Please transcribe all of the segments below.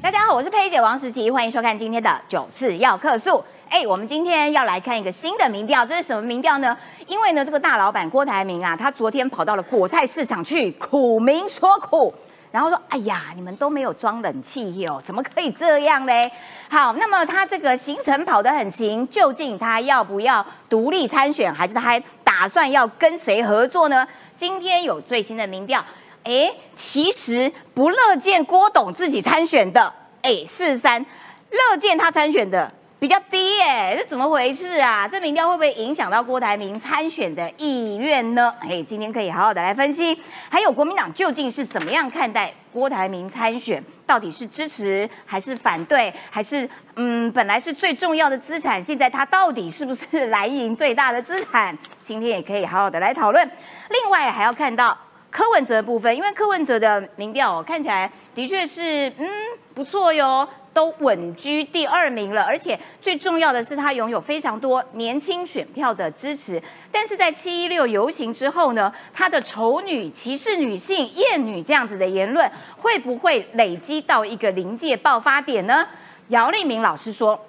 大家好，我是佩姐王时琪，欢迎收看今天的九次要客诉。哎，我们今天要来看一个新的民调，这是什么民调呢？因为呢，这个大老板郭台铭啊，他昨天跑到了果菜市场去苦民所苦，然后说：“哎呀，你们都没有装冷气哟，怎么可以这样嘞？”好，那么他这个行程跑得很勤，究竟他要不要独立参选，还是他还打算要跟谁合作呢？今天有最新的民调。哎，其实不乐见郭董自己参选的，哎，四三乐见他参选的比较低耶，这怎么回事啊？这民调会不会影响到郭台铭参选的意愿呢？哎，今天可以好好的来分析。还有国民党究竟是怎么样看待郭台铭参选？到底是支持还是反对？还是嗯，本来是最重要的资产，现在他到底是不是蓝营最大的资产？今天也可以好好的来讨论。另外还要看到。柯文哲的部分，因为柯文哲的民调看起来的确是嗯不错哟，都稳居第二名了，而且最重要的是他拥有非常多年轻选票的支持。但是在七一六游行之后呢，他的丑女、歧视女性、厌女这样子的言论，会不会累积到一个临界爆发点呢？姚立明老师说，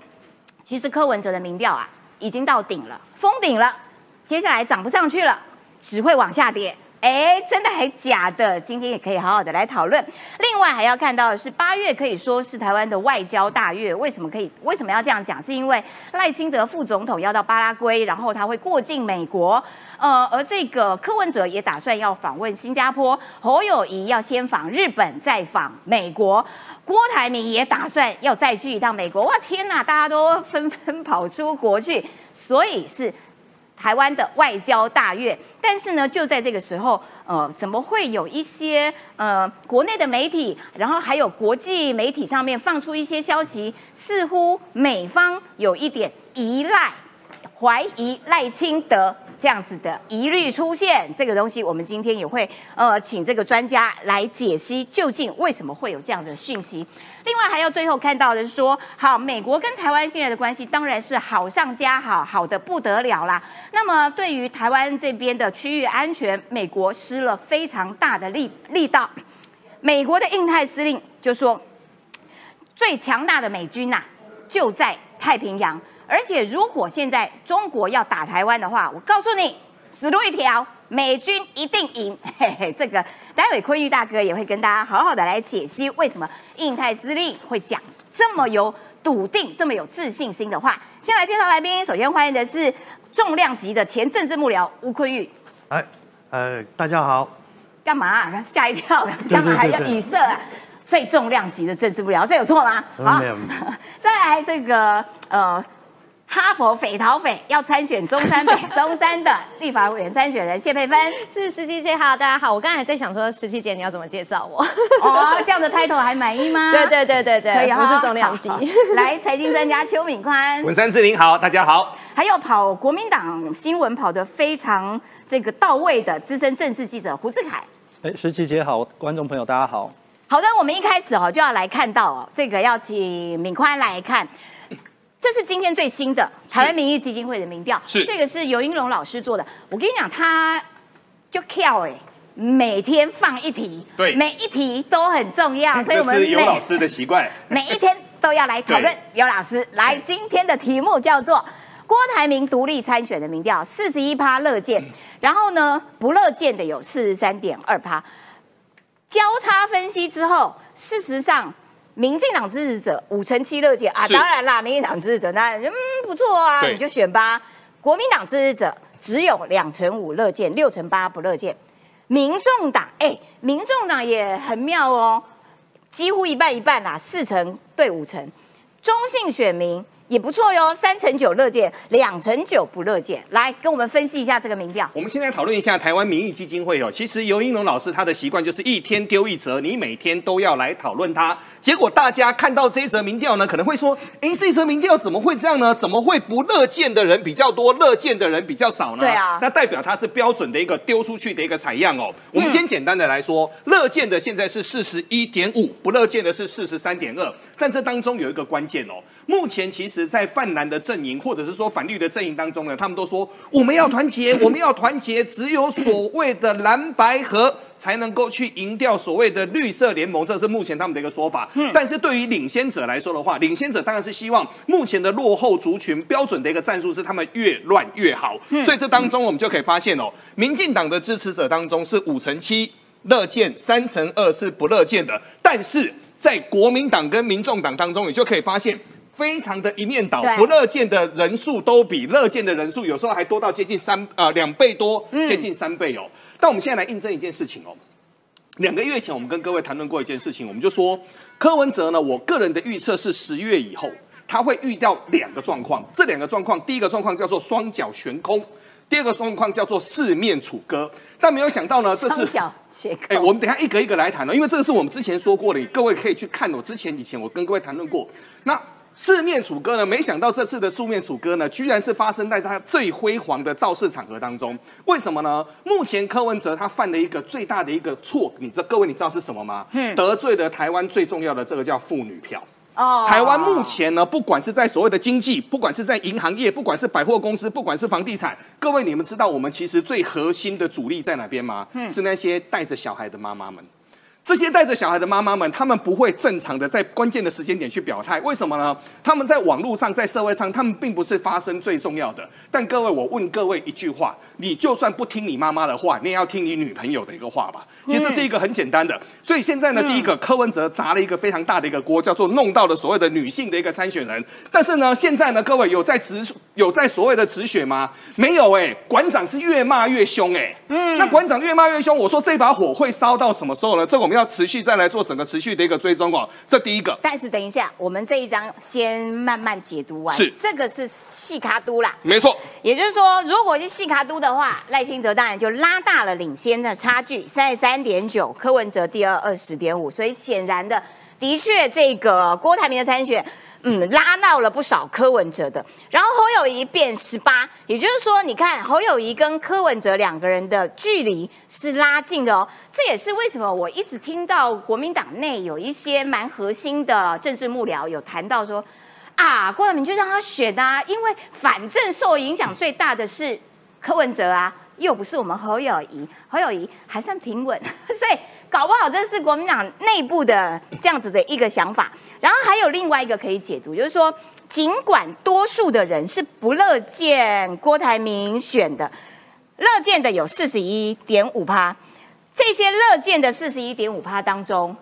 其实柯文哲的民调啊已经到顶了，封顶了，接下来涨不上去了，只会往下跌。哎，真的还假的？今天也可以好好的来讨论。另外还要看到的是，八月可以说是台湾的外交大月。为什么可以？为什么要这样讲？是因为赖清德副总统要到巴拉圭，然后他会过境美国。呃，而这个柯文哲也打算要访问新加坡，侯友谊要先访日本，再访美国。郭台铭也打算要再去一趟美国。哇，天哪！大家都纷纷跑出国去，所以是。台湾的外交大院，但是呢，就在这个时候，呃，怎么会有一些呃国内的媒体，然后还有国际媒体上面放出一些消息，似乎美方有一点依赖、怀疑赖清德。这样子的疑虑出现，这个东西我们今天也会呃请这个专家来解析，究竟为什么会有这样的讯息。另外还要最后看到的是说，好，美国跟台湾现在的关系当然是好上加好，好的不得了啦。那么对于台湾这边的区域安全，美国施了非常大的力力道。美国的印太司令就说，最强大的美军呐就在太平洋。而且，如果现在中国要打台湾的话，我告诉你，死路一条，美军一定赢。嘿嘿，这个待会坤玉大哥也会跟大家好好的来解析，为什么印太司令会讲这么有笃定、这么有自信心的话。先来介绍来宾，首先欢迎的是重量级的前政治幕僚吴坤玉。哎，呃，大家好。干嘛？吓一跳干嘛还要语塞啊？最重量级的政治幕僚，这有错吗？好，再来这个呃。哈佛匪逃匪要参选中山北 松山的立法委员参选人谢佩芬是十七姐好，大家好，我刚才在想说十七姐你要怎么介绍我？哦，这样的 title 还满意吗？对对对对对，可以不是重量级。来，财经专家邱敏宽，文山志玲好，大家好。还有跑国民党新闻跑得非常这个到位的资深政治记者胡志凯。哎，十七姐好，观众朋友大家好。好的，我们一开始哦就要来看到哦，这个要请敏宽来看。这是今天最新的台湾民意基金会的民调，是这个是尤英龙老师做的。我跟你讲，他就跳哎，每天放一题，对，每一题都很重要，所以我们尤老师的习惯，每一天都要来讨论。尤老师来，今天的题目叫做郭台铭独立参选的民调，四十一趴乐见，然后呢不乐见的有四十三点二趴，交叉分析之后，事实上。民进党支持者五成七乐见啊，当然啦，民进党支持者那嗯不错啊，你就选吧。国民党支持者只有两成五乐见，六成八不乐见。民众党哎，民众党也很妙哦，几乎一半一半啦，四成对五成。中性选民。也不错哟，三成九乐见，两成九不乐见。来跟我们分析一下这个民调。我们现在讨论一下台湾民意基金会哦。其实尤英龙老师他的习惯就是一天丢一则，你每天都要来讨论它。结果大家看到这一则民调呢，可能会说：哎，这则民调怎么会这样呢？怎么会不乐见的人比较多，乐见的人比较少呢？对啊，那代表它是标准的一个丢出去的一个采样哦。我们先简单的来说，乐见的现在是四十一点五，不乐见的是四十三点二。但这当中有一个关键哦，目前其实，在泛蓝的阵营或者是说反绿的阵营当中呢，他们都说我们要团结，我们要团结，只有所谓的蓝白合才能够去赢掉所谓的绿色联盟，这是目前他们的一个说法。但是对于领先者来说的话，领先者当然是希望目前的落后族群标准的一个战术是他们越乱越好。所以这当中我们就可以发现哦，民进党的支持者当中是五成七乐见，三成二是不乐见的。但是在国民党跟民众党当中，你就可以发现。非常的一面倒，不乐见的人数都比乐见的人数有时候还多到接近三呃两倍多，接近三倍哦。但我们现在来印证一件事情哦。两个月前，我们跟各位谈论过一件事情，我们就说柯文哲呢，我个人的预测是十月以后他会遇到两个状况，这两个状况，第一个状况叫做双脚悬空，第二个状况叫做四面楚歌。但没有想到呢，这是双脚斜哎、扣我们等一下一个一个来谈哦，因为这个是我们之前说过的，各位可以去看我之前以前我跟各位谈论过。那四面楚歌呢？没想到这次的四面楚歌呢，居然是发生在他最辉煌的造势场合当中。为什么呢？目前柯文哲他犯了一个最大的一个错，你这各位你知道是什么吗？嗯得罪了台湾最重要的这个叫妇女票。哦台湾目前呢，不管是在所谓的经济，不管是在银行业，不管是百货公司，不管是房地产，各位你们知道我们其实最核心的主力在哪边吗？是那些带着小孩的妈妈们。这些带着小孩的妈妈们，他们不会正常的在关键的时间点去表态，为什么呢？他们在网络上，在社会上，他们并不是发声最重要的。但各位，我问各位一句话：你就算不听你妈妈的话，你也要听你女朋友的一个话吧？其实是一个很简单的。所以现在呢，第一个柯文哲砸了一个非常大的一个锅，叫做弄到了所谓的女性的一个参选人。但是呢，现在呢，各位有在止有在所谓的止血吗？没有哎、馆长是越骂越凶哎、嗯，那馆长越骂越凶，我说这把火会烧到什么时候呢？这个我们要持续再来做整个持续的一个追踪哦。这第一个。但是等一下，我们这一章先慢慢解读完。是这个是细卡都啦，没错，也就是说，如果是细卡都的话，赖清德当然就拉大了领先的差距，三十三三点九，柯文哲第二二十点五，所以显然的，的确这个郭台铭的参选。嗯，拉到了不少柯文哲的，然后侯友谊变十八，也就是说，你看侯友谊跟柯文哲两个人的距离是拉近的哦。这也是为什么我一直听到国民党内有一些蛮核心的政治幕僚有谈到说，啊，郭台铭就让他选啊，因为反正受影响最大的是柯文哲啊，又不是我们侯友谊，侯友谊还算平稳，所以搞不好这是国民党内部的这样子的一个想法。然后还有另外一个可以解读，就是说，尽管多数的人是不乐见郭台铭选的，乐见的有四十一点五趴，这些乐见的四十一点五趴当中，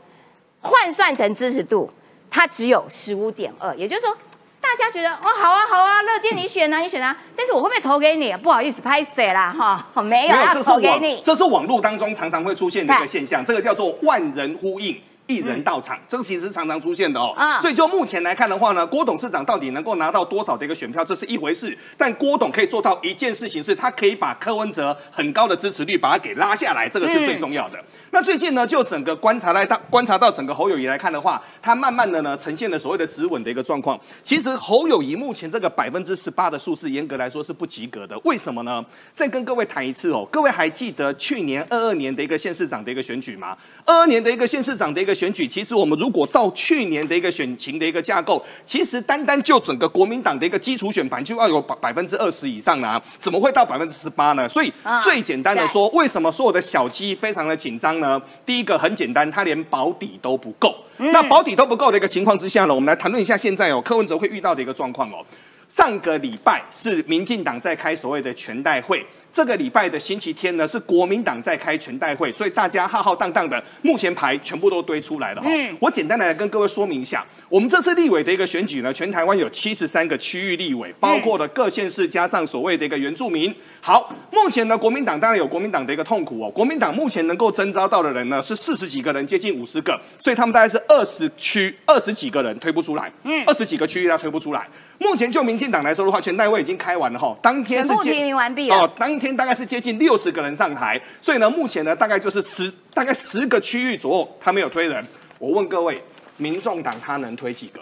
换算成支持度，它只有十五点二，也就是说，大家觉得哦，好啊，好啊，乐见你选啊，你选啊，但是我会不会投给你？不好意思，拍谁啦哈，没有要这是。这是网络当中常常会出现的一个现象，这个叫做万人呼应。一人到场，这个其实常常出现的哦。啊所以就目前来看的话呢，郭董事长到底能够拿到多少的一个选票，这是一回事。但郭董可以做到一件事情，是他可以把柯文哲很高的支持率把他给拉下来，这个是最重要的。那最近呢，就整个观察来到观察到整个侯友谊来看的话，他慢慢的呢呈现了所谓的止稳的一个状况。其实侯友谊目前这个百分之十八的数字，严格来说是不及格的。为什么呢？再跟各位谈一次哦，各位还记得去年二二年的一个县市长的一个选举吗？二二年的一个县市长的一个选举，其实我们如果照去年的一个选情的一个架构，其实单单就整个国民党的一个基础选盘就要有百百分之二十以上啦、怎么会到百分之十八呢？所以啊最简单的说，为什么所有的小鸡非常的紧张呢？第一个很简单，它连保底都不够。那保底都不够的一个情况之下呢，我们来谈论一下现在哦，柯文哲会遇到的一个状况哦。上个礼拜是民进党在开所谓的全代会，这个礼拜的星期天呢是国民党在开全代会，所以大家浩浩荡荡的，目前牌全部都堆出来了哈、嗯我简单的来跟各位说明一下，我们这次立委的一个选举呢，全台湾有七十三个区域立委，包括了各县市加上所谓的一个原住民。好，目前呢，国民党当然有国民党的一个痛苦哦。国民党目前能够征召到的人呢是四十几个人，接近五十个，所以他们大概是二十区二十几个人推不出来，嗯，二十几个区域他推不出来。目前就民进党来说的话，全代会已经开完了哈，当天是全部提名完毕了哦，当天大概是接近六十个人上台，所以呢，目前呢大概就是十大概十个区域左右，他没有推人。我问各位，民众党他能推几个？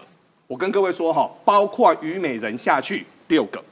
我跟各位说哈，包括虞美人下去六个，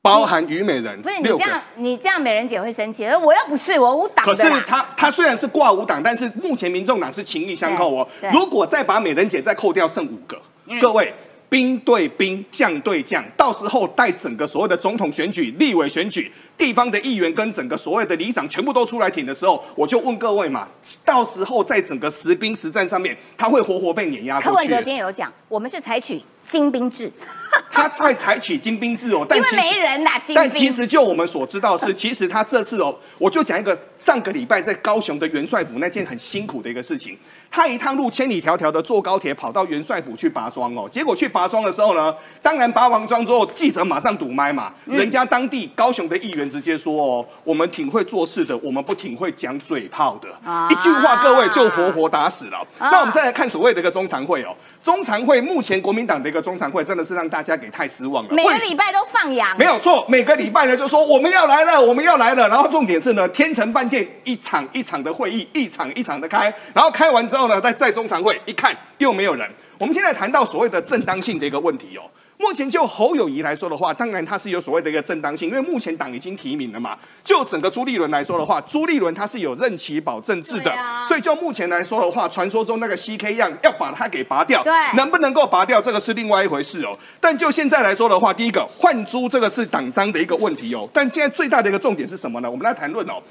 包含虞美人不是你。这样，你这样美人姐会生气。我又不是我无党可是。他他虽然是挂五党，但是目前民众党是情义相扣哦如果再把美人姐再扣掉，剩五个。各位，兵对兵，将对将，到时候带整个所谓的总统选举、立委选举、地方的议员跟整个所谓的里长全部都出来挺的时候，我就问各位嘛，到时候在整个实兵实战上面，他会活活被碾压柯文哲。今天有讲，我们是采取精兵制，他在采取精兵制哦，但没人呐，精但其。实就我们所知道是，其实他这次哦，我就讲一个上个礼拜在高雄的元帅府那件很辛苦的一个事情。他一趟路千里迢迢的坐高铁跑到元帅府去拔庄哦，结果去拔庄的时候呢，当然拔完庄之后，记者马上堵麦嘛，人家当地高雄的议员直接说哦，我们挺会做事的，我们不挺会讲嘴炮的，啊。一句话各位就活活打死了。那我们再来看所谓的一个中常会哦，中常会目前国民党的一个中常会真的是让大家给太失望了，每个礼拜都放羊，没有错，每个礼拜呢就说我们要来了，我们要来了。然后重点是呢，天成饭店一场一场的会议，一场一场的开，然后开完之后呢，再在中常会一看又没有人。我们现在谈到所谓的正当性的一个问题哦。目前就侯友谊来说的话，当然他是有所谓的一个正当性，因为目前党已经提名了嘛。就整个朱立伦来说的话，朱立伦他是有任期保证制的啊，所以就目前来说的话，传说中那个 CK 样要把它给拔掉，对能不能够拔掉，这个是另外一回事哦。但就现在来说的话，第一个换猪这个是党章的一个问题哦。但现在最大的一个重点是什么呢？我们来谈论哦。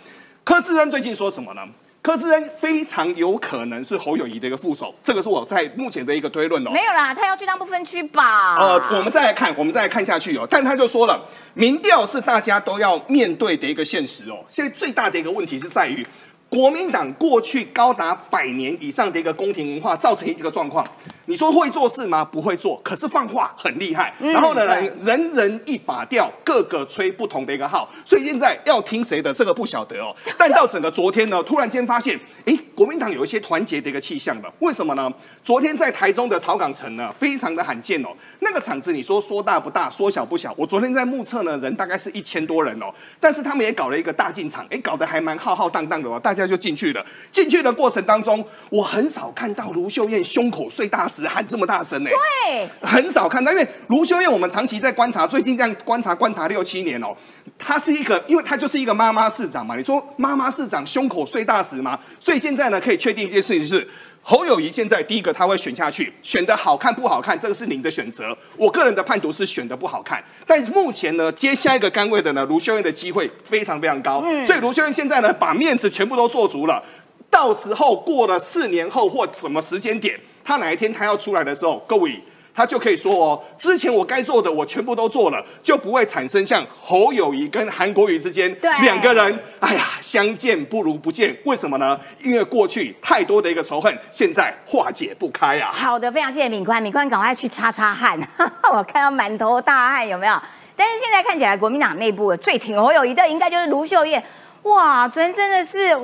柯志恩最近说什么呢？柯志恩非常有可能是侯友谊的一个副手，这个是我在目前的一个推论哦。没有啦，他要去当不分区吧？呃，我们再来看，我们再来看下去哦。但他就说了，民调是大家都要面对的一个现实哦。现在最大的一个问题是在于，国民党过去高达百年以上的一个宫廷文化，造成一个状况。你说会做事吗？不会做，可是放话很厉害。然后呢，对人人一把调，各个吹不同的一个号。所以现在要听谁的，这个不晓得哦。但到整个昨天呢，突然间发现，哎，国民党有一些团结的一个气象了。为什么呢？昨天在台中的草港城呢，非常的罕见哦。那个场子，你说说大不大，说小不小。我昨天在目测呢，人大概是一千多人哦。但是他们也搞了一个大进场，哎，搞得还蛮浩浩荡荡的哦。大家就进去了。进去的过程当中，我很少看到卢秀燕胸口碎大石喊这么大声呢。对，很少看到，因为卢修燕我们长期在观察，最近这样观察观察六七年哦，她是一个，因为她就是一个妈妈市长嘛。你说妈妈市长胸口碎大石吗？所以现在呢，可以确定一件事情是。侯友谊现在第一个他会选下去，选的好看不好看，这个是您的选择。我个人的判读是选的不好看，但目前呢，接下一个杆位的呢，卢秀燕的机会非常非常高。嗯所以卢秀燕现在呢，把面子全部都做足了。到时候过了四年后或什么时间点，他哪一天他要出来的时候，各位他就可以说哦，之前我该做的我全部都做了，就不会产生像侯友谊跟韩国瑜之间对两个人，哎呀，相见不如不见。为什么呢？因为过去太多的一个仇恨，现在化解不开啊。好的，非常谢谢敏宽，敏宽赶快去擦擦汗，我看到满头大汗，有没有？但是现在看起来，国民党内部最挺侯友谊的，应该就是卢秀燕。哇，昨天真的是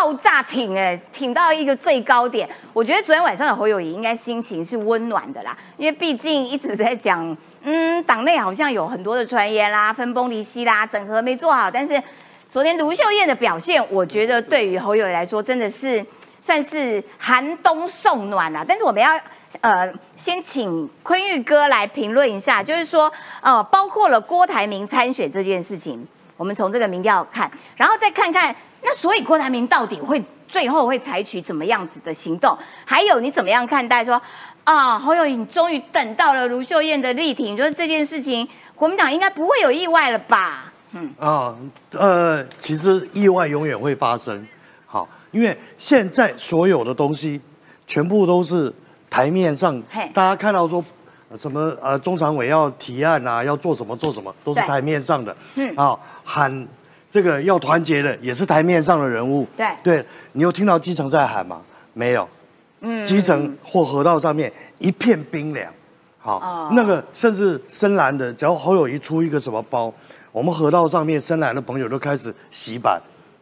爆炸挺哎，挺到一个最高点。我觉得昨天晚上的侯友谊应该心情是温暖的啦，因为毕竟一直在讲，嗯，党内好像有很多的传言啦，分崩离析啦，整合没做好。但是昨天卢秀燕的表现，我觉得对于侯友谊来说，真的是算是寒冬送暖啦。但是我们要。呃，先请坤玉哥来评论一下，就是说，呃，包括了郭台铭参选这件事情，我们从这个民调看，然后再看看，那所以郭台铭到底会最后会采取怎么样子的行动？还有你怎么样看待说，啊，侯友宜你终于等到了卢秀燕的力挺，就是这件事情，国民党应该不会有意外了吧？嗯啊，呃，其实意外永远会发生。好，因为现在所有的东西全部都是台面上，大家看到说呃什么呃中常委要提案啊，要做什么做什么，都是对台面上的。嗯啊，喊这个要团结的也是台面上的人物。对对，你有听到基层在喊吗？没有。嗯，基层或河道上面一片冰凉。好，哦那个甚至深蓝的，只要侯友谊出一个什么包，我们河道上面深蓝的朋友都开始洗版。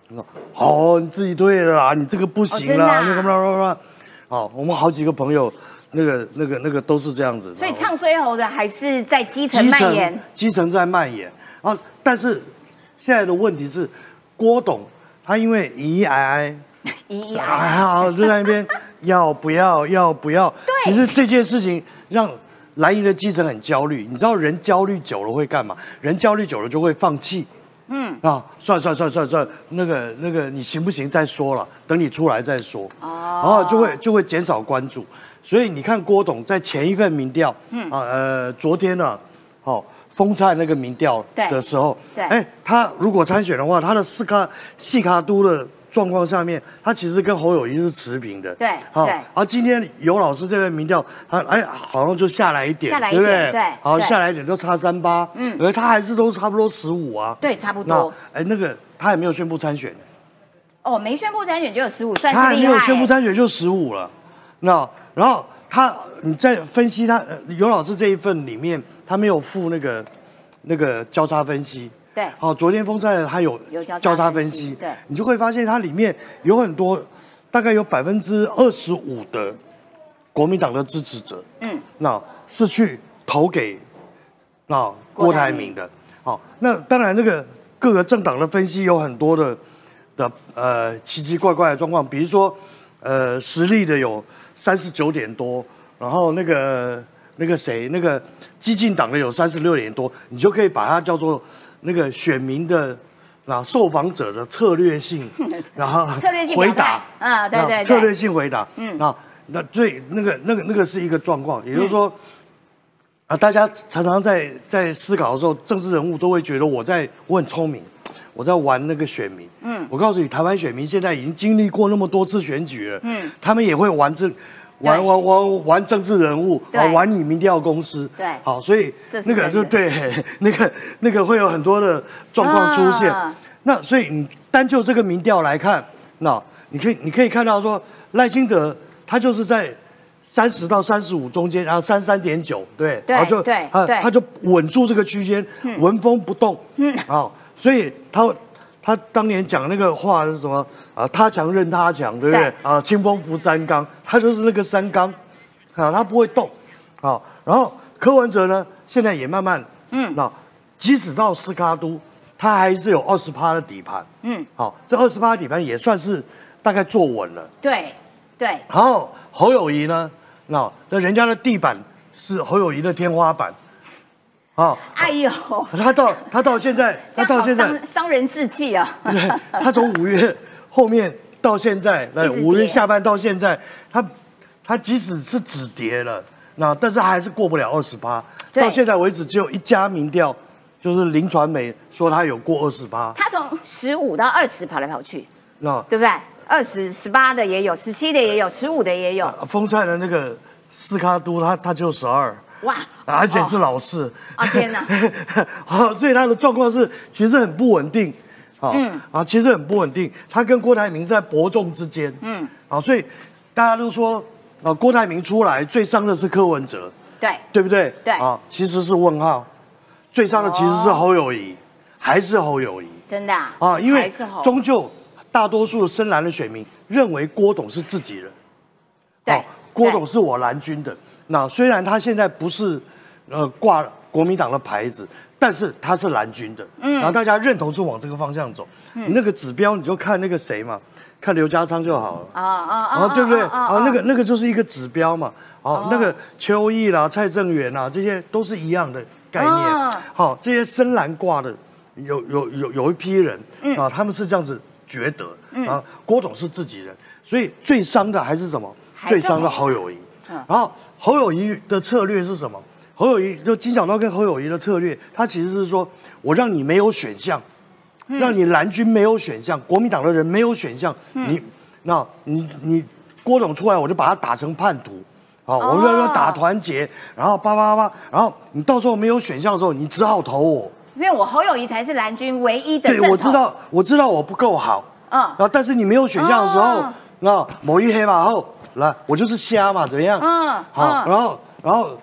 说哦，你自己对了啦，你这个不行啦，哦真的啊那个啦啦啦。好，我们好几个朋友，那个那个那个都是这样子。所以唱衰猴的还是在基层蔓延，基层在蔓延。但是现在的问题是，郭董他因为疑 疑挨挨，一一哎啊，呀，就在那边要不要要不要？对其实这件事情让蓝营的基层很焦虑。你知道人焦虑久了会干嘛？人焦虑久了就会放弃。嗯啊，算算算算算，那个那个你行不行再说了，等你出来再说。哦，然后就会就会减少关注。所以你看郭董在前一份民调，嗯啊呃，昨天呢、好、风菜那个民调的时候，对哎，他如果参选的话，他的四卡细卡都的状况下面，他其实跟侯友谊是持平的，对好、对而今天尤老师这边民调，他哎好像就下来一点，下来一对不对？对好对下来一点就差三八，嗯，而他还是都差不多十五啊，对，差不那多。哎那个他也没有宣布参选。哦，没宣布参选就有十五，算他还是厉害。没有宣布参选就十五了，那然后他你在分析他呃尤老师这一份里面，他没有附那个那个交叉分析。对。好，昨天风扇他有有交叉分析对。你就会发现它里面有很多，大概有百分之二十五的国民党的支持者，嗯，那是去投给那郭台铭的。好，那当然那个各个政党的分析有很多的的呃奇奇怪怪的状况，比如说呃实力的有三十九点多，然后那个那个谁那个激进党的有三十六点多，你就可以把它叫做那个选民的。啊，受访者的策略性，然后策略性回答，啊对对对。策略性回答，嗯。嗯，那那最那个那个那个是一个状况，也就是说，啊，大家常常在在思考的时候，政治人物都会觉得我在我很聪明，我在玩那个选民。嗯，我告诉你，台湾选民现在已经经历过那么多次选举了，嗯，他们也会玩政。玩玩玩玩政治人物，对。啊，玩你民调公司，对。好，所以那个就对，那个那个会有很多的状况出现。啊。那所以你单就这个民调来看，那你可以你可以看到说赖清德他就是在三十到三十五中间，然后三三点九，对，对然后就对他就稳住这个区间，纹风不动，嗯，好，所以他他当年讲那个话是什么啊？他强任他强，对不对对？啊，清风拂山岗，他就是那个山岗，啊，他不会动，啊，然后柯文哲呢，现在也慢慢，嗯，那即使到斯卡都，他还是有二十趴的底盘，嗯，好，这二十趴底盘也算是大概坐稳了。对对，然后侯友谊呢，那那人家的地板是侯友谊的天花板，啊，哎呦，他到他到现在，他到现在，伤伤人志气啊！对，他从五月后面到现在，那五月下半到现在，他他即使是止跌了，那但是还是过不了二十八。到现在为止，只有一家民调，就是林传媒说他有过二十八。他从十五到二十跑来跑去，那对不对？二十、十八的也有，十七的也有，十五的也有。风扇的那个斯卡都，他他就十二。哇！而且是哦老四。啊天哪！好，所以他的状况是其实很不稳定。好，嗯啊，其实很不稳定。他跟郭台铭是在伯仲之间。嗯，啊，所以大家都说，啊，郭台铭出来最伤的是柯文哲，对，对不对？对啊，其实是问号，最伤的其实是侯友谊，还是侯友谊真的啊！啊？因为终究大多数的深蓝的选民认为郭董是自己人。对哦郭董是我蓝军的。那虽然他现在不是呃挂国民党的牌子，但是他是蓝军的。嗯，然后大家认同是往这个方向走。嗯你那个指标你就看那个谁嘛，看刘家昌就好了。啊啊啊啊，对不对？啊啊，那个那个就是一个指标嘛。哦，那个邱毅啦、蔡正元啦，这些都是一样的概哦念。好，这些深蓝挂的有有有有一批人啊，他们是这样子觉得啊，郭总是自己人，所以最伤的还是什么？最伤的好友谊。然后侯友谊的策略是什么？侯友谊就金小刀跟侯友谊的策略，他其实是说我让你没有选项，让你蓝军没有选项，国民党的人没有选项，你那你你郭董出来，我就把他打成叛徒。啊，我们要打团结，然后叭叭叭，然后你到时候没有选项的时候，你只好投我。因为我侯友谊才是蓝军唯一的对我知，道，我知道我不够好，嗯然后但是你没有选项的时候哦，那某一黑嘛，然后来，我就是瞎嘛，怎么样？嗯好，嗯然后然后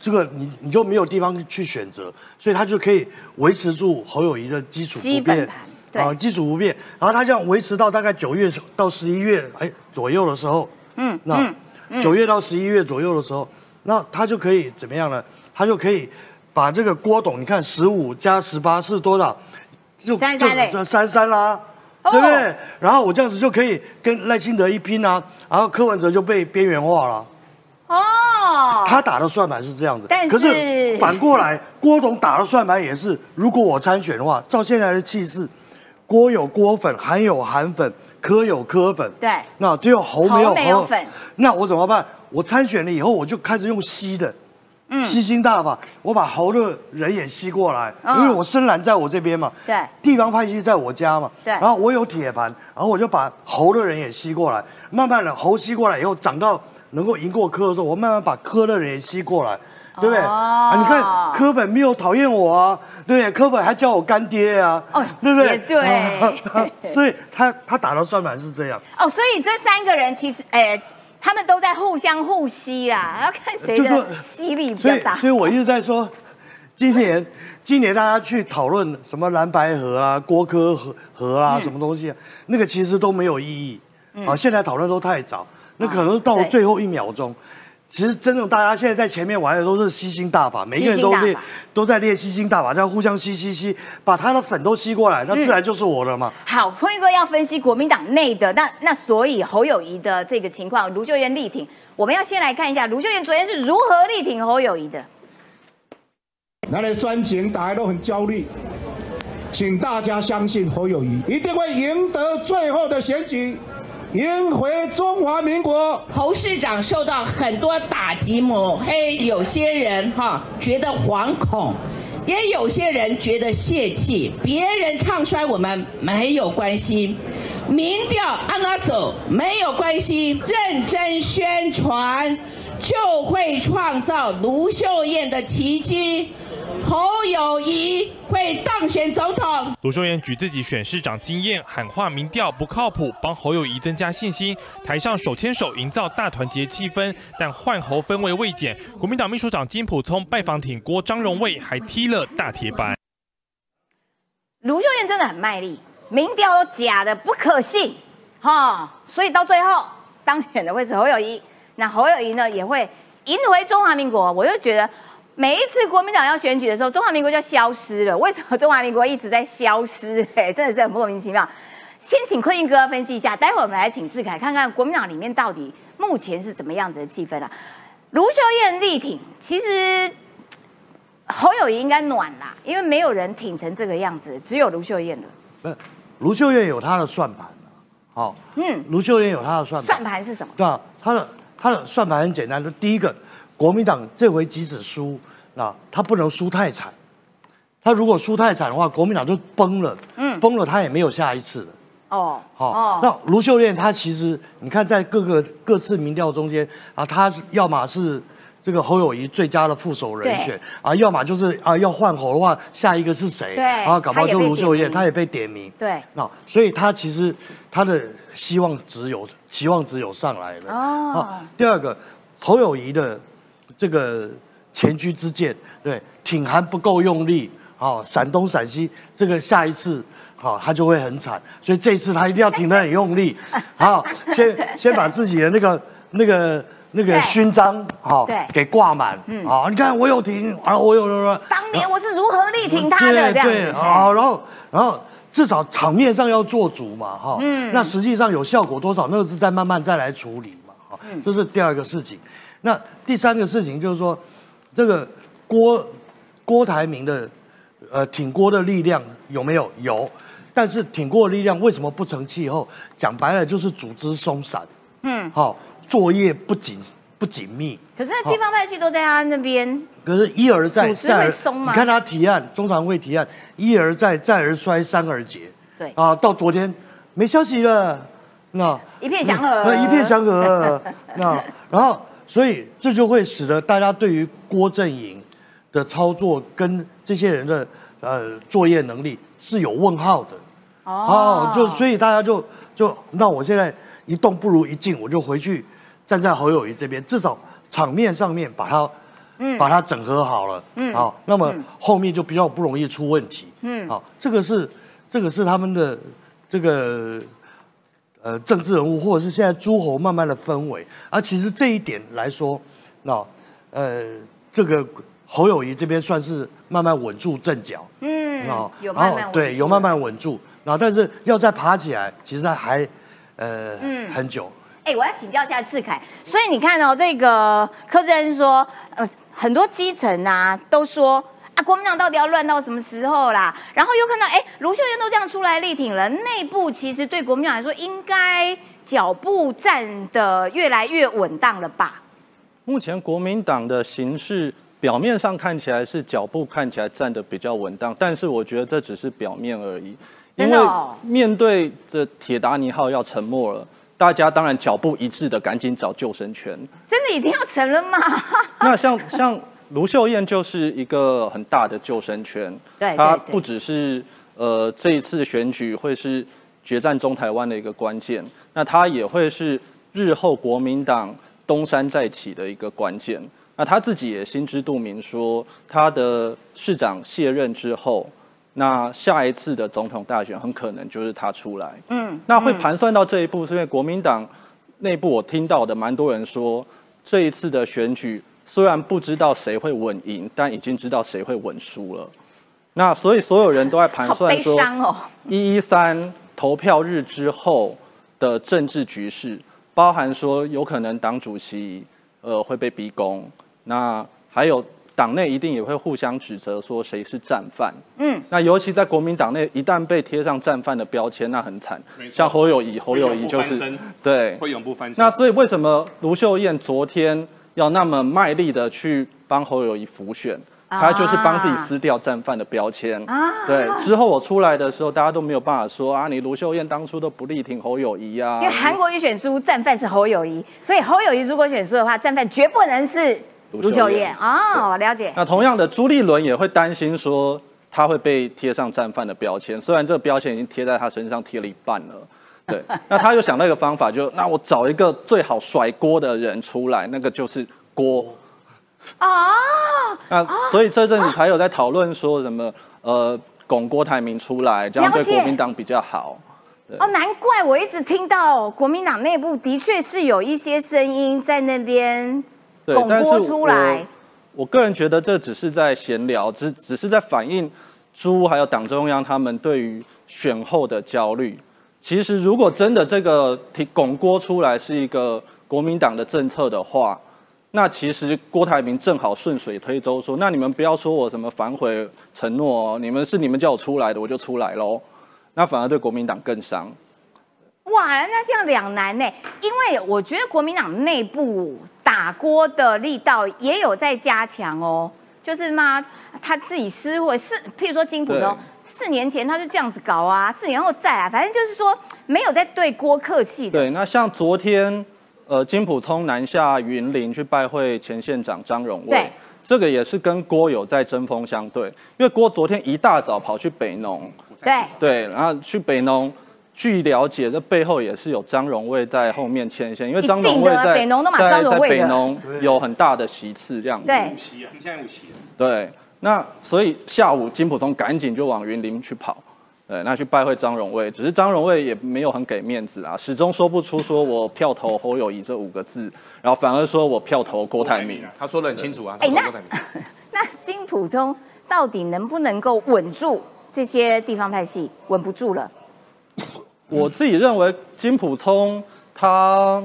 这个你你就没有地方去选择，所以他就可以维持住侯友谊的基础不变啊，基础不变，然后他这样维持到大概九月到十一月哎左右的时候，嗯那九月到十一月左右的时候，那他就可以怎么样呢？他就可以把这个郭董，你看十五加十八是多少？就三三三三啦。哦对不对？然后我这样子就可以跟赖清德一拼啊，然后柯文哲就被边缘化了。哦，他打的算盘是这样子，但是可是反过来，郭董打的算盘也是，如果我参选的话，照现在的气势，郭有郭粉，韩有韩粉，柯有柯粉，对那只有侯没有侯没有粉那我怎么办？我参选了以后，我就开始用吸的，吸星大法，我把猴的人也吸过来，嗯因为我深蓝在我这边嘛，对地方派系在我家嘛，对然后我有铁盘，然后我就把猴的人也吸过来，慢慢的侯吸过来以后，长到能够赢过科的时候，我慢慢把科的人也吸过来。对不对？哦啊，你看科本没有讨厌我啊，对不对？柯本还叫我干爹啊，哦对不对？对 所以他他打的算盘是这样，哦，所以这三个人其实，哎、他们都在互相互吸啦，要看谁的吸力比较大。所以我一直在说，今年今年大家去讨论什么蓝白河啊、郭科河河嗯啊，什么东西啊，那个其实都没有意义。啊，现在讨论都太早，那可能到对最后一秒钟。其实真正大家现在在前面玩的都是吸星大法，每个人都练都在练吸星大法，这样互相吸吸吸，把他的粉都吸过来，那自然就是我了嘛。好，坤一哥要分析国民党内的那那所以侯友谊的这个情况，卢秀燕力挺，我们要先来看一下卢秀燕昨天是如何力挺侯友谊的。那来酸情大家都很焦虑，请大家相信侯友谊一定会赢得最后的选举，赢回中华民国。侯市长受到很多打击抹黑，有些人哈觉得惶恐，也有些人觉得泄气。别人唱衰我们没有关系，民调按哪走没有关系，认真宣传就会创造卢秀燕的奇迹。侯友谊会当选总统。卢秀燕举自己选市长经验，喊话民调不靠谱，帮侯友谊增加信心。台上手牵手营造大团结气氛，但换侯氛围未减。国民党秘书长金普聪拜访挺郭张荣卫，还踢了大铁板。卢秀燕真的很卖力，民调都假的不可信，哈、所以到最后当选的会是侯友谊，那侯友谊呢也会赢回中华民国。我就觉得每一次国民党要选举的时候，中华民国就消失了。为什么中华民国一直在消失？哎，真的是很莫名其妙。先请坤玉哥分析一下，待会我们来请志凯看看国民党里面到底目前是怎么样子的气氛啊。卢秀燕力挺，其实侯友谊应该暖啦，因为没有人挺成这个样子，只有卢秀燕了。不是，卢秀燕有她的算盘，好，嗯，卢秀燕有她的算盘算。盘是什么？对啊，他的她的算盘很简单，就第一个，国民党这回即使输，那他不能输太惨，他如果输太惨的话，国民党就崩了，嗯崩了他也没有下一次了。哦，好、那卢秀燕她其实你看在各个各次民调中间啊，她是要么是这个侯友谊最佳的副手人选啊，要么就是啊要换侯的话，下一个是谁？对然后搞不好就卢秀燕，她也被点名。对，那所以她其实她的希望只有期望只有上来了。哦好第二个侯友谊的这个前车之鉴，对，挺还不够用力，好、闪东闪西，这个下一次。好，他就会很惨，所以这一次他一定要挺得很用力，好，先先把自己的那个那个那个对。勋章，好对，给挂满，好，你看我有挺，啊，我有当年我是如何力挺他的对这样。对，子。好，然后然后至少场面上要做足嘛，哈，嗯。那实际上有效果多少，那个是再慢慢再来处理嘛，哈，嗯。这是第二个事情。那第三个事情就是说，这个郭郭台铭的呃挺郭的力量有没有？有，但是挺郭的力量为什么不成气候？讲白了就是组织松散，嗯，好，作业不紧不紧密。可是地方派系都在他那边，可是，一而再，再而你看他提案，中常会提案，一而再，再而衰，三而竭。对啊，到昨天没消息了，那一片祥和那一片祥和。那然后，所以这就会使得大家对于郭阵营的操作跟这些人的呃作业能力是有问号的。哦，就所以大家就就那我现在一动不如一静，我就回去站在侯友谊这边，至少场面上面把它，嗯。把它整合好了，嗯。好，那么后面就比较不容易出问题，嗯。好，这个是这个是他们的这个呃政治人物或者是现在诸侯慢慢的氛围，而其实这一点来说，那呃这个侯友谊这边算是慢慢稳住阵脚，嗯哦，有慢慢稳住对有慢慢稳住，然后但是要再爬起来，其实还呃嗯很久。哎、我要请教一下志凯，所以你看哦，这个柯志恩说，呃，很多基层啊都说啊，国民党到底要乱到什么时候啦？然后又看到，哎，卢秀燕都这样出来力挺了，内部其实对国民党来说，应该脚步站的越来越稳当了吧？目前国民党的形势表面上看起来是脚步看起来站得比较稳当，但是我觉得这只是表面而已。因为面对这铁达尼号要沉没了，大家当然脚步一致的赶紧找救生圈。真的已经要沉了吗？那像像卢秀燕就是一个很大的救生圈，对，她不只是呃这一次选举会是决战中台湾的一个关键，那她也会是日后国民党。东山再起的一个关键，那她自己也心知肚明，说她的市长卸任之后，那下一次的总统大选很可能就是她出来。嗯，那会盘算到这一步，是因为国民党内部我听到的蛮多人说，这一次的选举虽然不知道谁会稳赢，但已经知道谁会稳输了。那所以所有人都在盘算说，一一三投票日之后的政治局势。包含说有可能党主席呃会被逼宫，那还有党内一定也会互相指责说谁是战犯。嗯，那尤其在国民党内，一旦被贴上战犯的标签，那很惨。像侯友谊，侯友谊就是对，会永不翻身。那所以为什么卢秀燕昨天要那么卖力的去帮侯友谊辅选？他就是帮自己撕掉战犯的标签。对，之后我出来的时候，大家都没有办法说啊，你卢秀燕当初都不力挺侯友谊啊。因为韩国瑜选书，战犯是侯友谊，所以侯友谊如果选书的话，战犯绝不能是卢秀燕。哦，我了解。那同样的，朱立伦也会担心说他会被贴上战犯的标签，虽然这个标签已经贴在他身上贴了一半了。对，那他又想到一个方法，就那我找一个最好甩锅的人出来，那个就是郭。啊，那所以这阵子才有在讨论说什么呃，拱郭台铭出来，这样对国民党比较好。哦，难怪我一直听到国民党内部的确是有一些声音在那边拱郭出来。我个人觉得这只是在闲聊，只只是在反映朱还有党中央他们对于选后的焦虑。其实如果真的这个提拱郭出来是一个国民党的政策的话。那其实郭台铭正好顺水推舟说，那你们不要说我什么反悔承诺哦，你们是你们叫我出来的，我就出来喽。那反而对国民党更伤。哇，那这样两难呢？因为我觉得国民党内部打锅的力道也有在加强哦，就是嘛，他自己私会是，譬如说金普中四年前他就这样子搞啊，四年后再啊，反正就是说没有在对郭客气的。对，那像昨天。呃，金普通南下云林去拜会前县长张荣卫，这个也是跟郭有在针锋相对。因为郭昨天一大早跑去北农，对对，然后去北农，据了解，这背后也是有张荣卫在后面牵线，因为张荣卫在在在北农有很大的席次这样子。对，五席啊，现在五席。对，那所以下午金普聪赶紧就往云林去跑。对，那去拜会张荣卫，只是张荣卫也没有很给面子啊，始终说不出说我票投侯友谊这五个字，然后反而说我票投郭台铭，他说的很清楚啊。哎，那 那金普中到底能不能够稳住这些地方派系？稳不住了。我自己认为金普聪他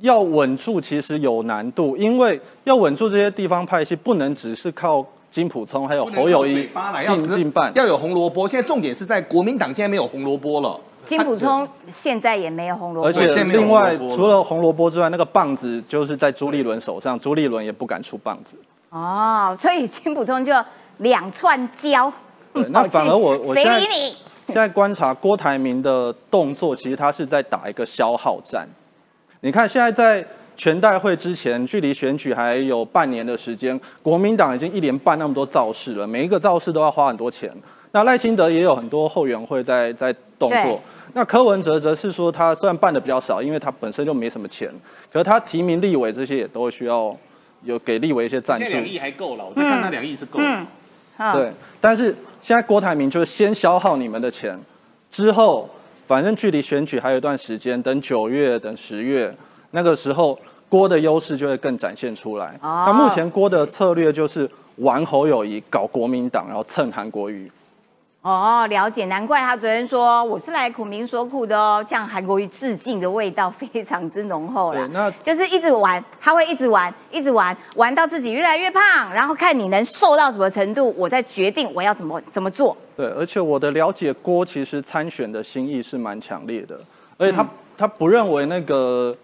要稳住其实有难度，因为要稳住这些地方派系，不能只是靠。金普聪还有侯友谊进进办要有红萝卜，现在重点是在国民党现在没有红萝卜了。金普聪现在也没有红萝卜，而且另外除了红萝卜之外，那个棒子就是在朱立伦手上，朱立伦也不敢出棒子。哦，所以金普聪就两串胶。那反而我 我现在现在观察郭台铭的动作，其实他是在打一个消耗战。你看现在在。全代会之前，距离选举还有半年的时间，国民党已经一连办那么多造势了，每一个造势都要花很多钱。那赖清德也有很多后援会在在动作。那柯文哲则是说，他虽然办的比较少，因为他本身就没什么钱，可是他提名立委这些也都需要有给立委一些赞助。两亿还够了，我再看那两亿是够的。对，但是现在郭台铭就是先消耗你们的钱，之后反正距离选举还有一段时间，等九月，等十月那个时候。郭的优势就会更展现出来。那目前郭的策略就是玩侯友谊，搞国民党，然后蹭韩国瑜。哦，了解，难怪他昨天说我是来苦民所苦的哦，向韩国瑜致敬的味道非常之浓厚了。那就是一直玩，他会一直玩，一直玩，玩到自己越来越胖，然后看你能瘦到什么程度，我再决定我要怎么怎么做。对，而且我的了解，郭其实参选的心意是蛮强烈的，而且他他不认为那个。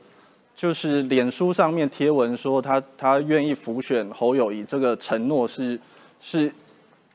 就是脸书上面贴文说他他愿意辅选侯友谊，这个承诺是是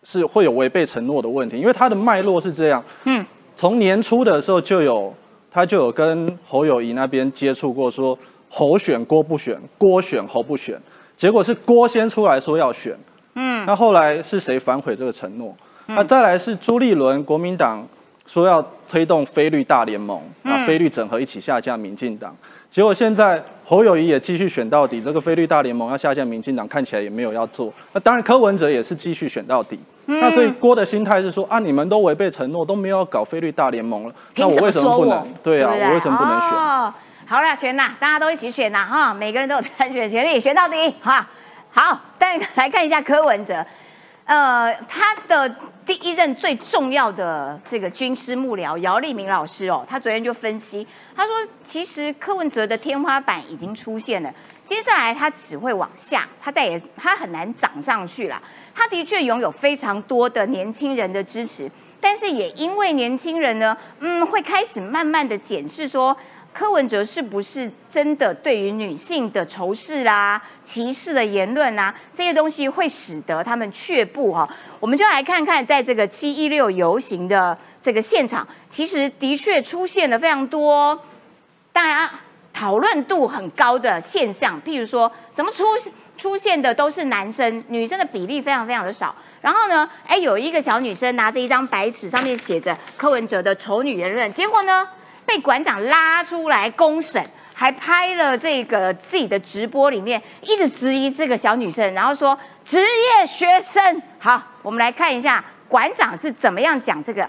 是会有违背承诺的问题，因为他的脉络是这样，嗯，从年初的时候就有他就有跟侯友谊那边接触过，说侯选郭不选，郭选侯不选，结果是郭先出来说要选，嗯，那后来是谁反悔这个承诺？那再来是朱立伦，国民党说要推动非律大联盟，啊，非律整合一起下架民进党。结果现在侯友谊也继续选到底，这个非律大联盟要下架民进党，看起来也没有要做。那当然柯文哲也是继续选到底。那所以郭的心态是说啊，你们都违背承诺，都没有要搞菲律大联盟了，那我为什么不能？对啊，我为什么不能选？好了，选呐，大家都一起选呐，哈，每个人都有参选权利，选到底，哈。好，但来看一下柯文哲，呃，他的。第一任最重要的这个军师幕僚姚立明老师哦，他昨天就分析，他说其实柯文哲的天花板已经出现了，接下来他只会往下，他再也他很难涨上去了。他的确拥有非常多的年轻人的支持，但是也因为年轻人呢，嗯，会开始慢慢的检视说。柯文哲是不是真的对于女性的仇视啦、歧视的言论啊，这些东西会使得他们却步哈？我们就来看看，在这个七一六游行的这个现场，其实的确出现了非常多大家讨论度很高的现象，譬如说，怎么出出现的都是男生，女生的比例非常非常的少。然后呢，哎，有一个小女生拿着一张白纸，上面写着柯文哲的丑女言论，结果呢？被馆长拉出来公审，还拍了这个自己的直播，里面一直质疑这个小女生，然后说职业学生。好，我们来看一下馆长是怎么样讲这个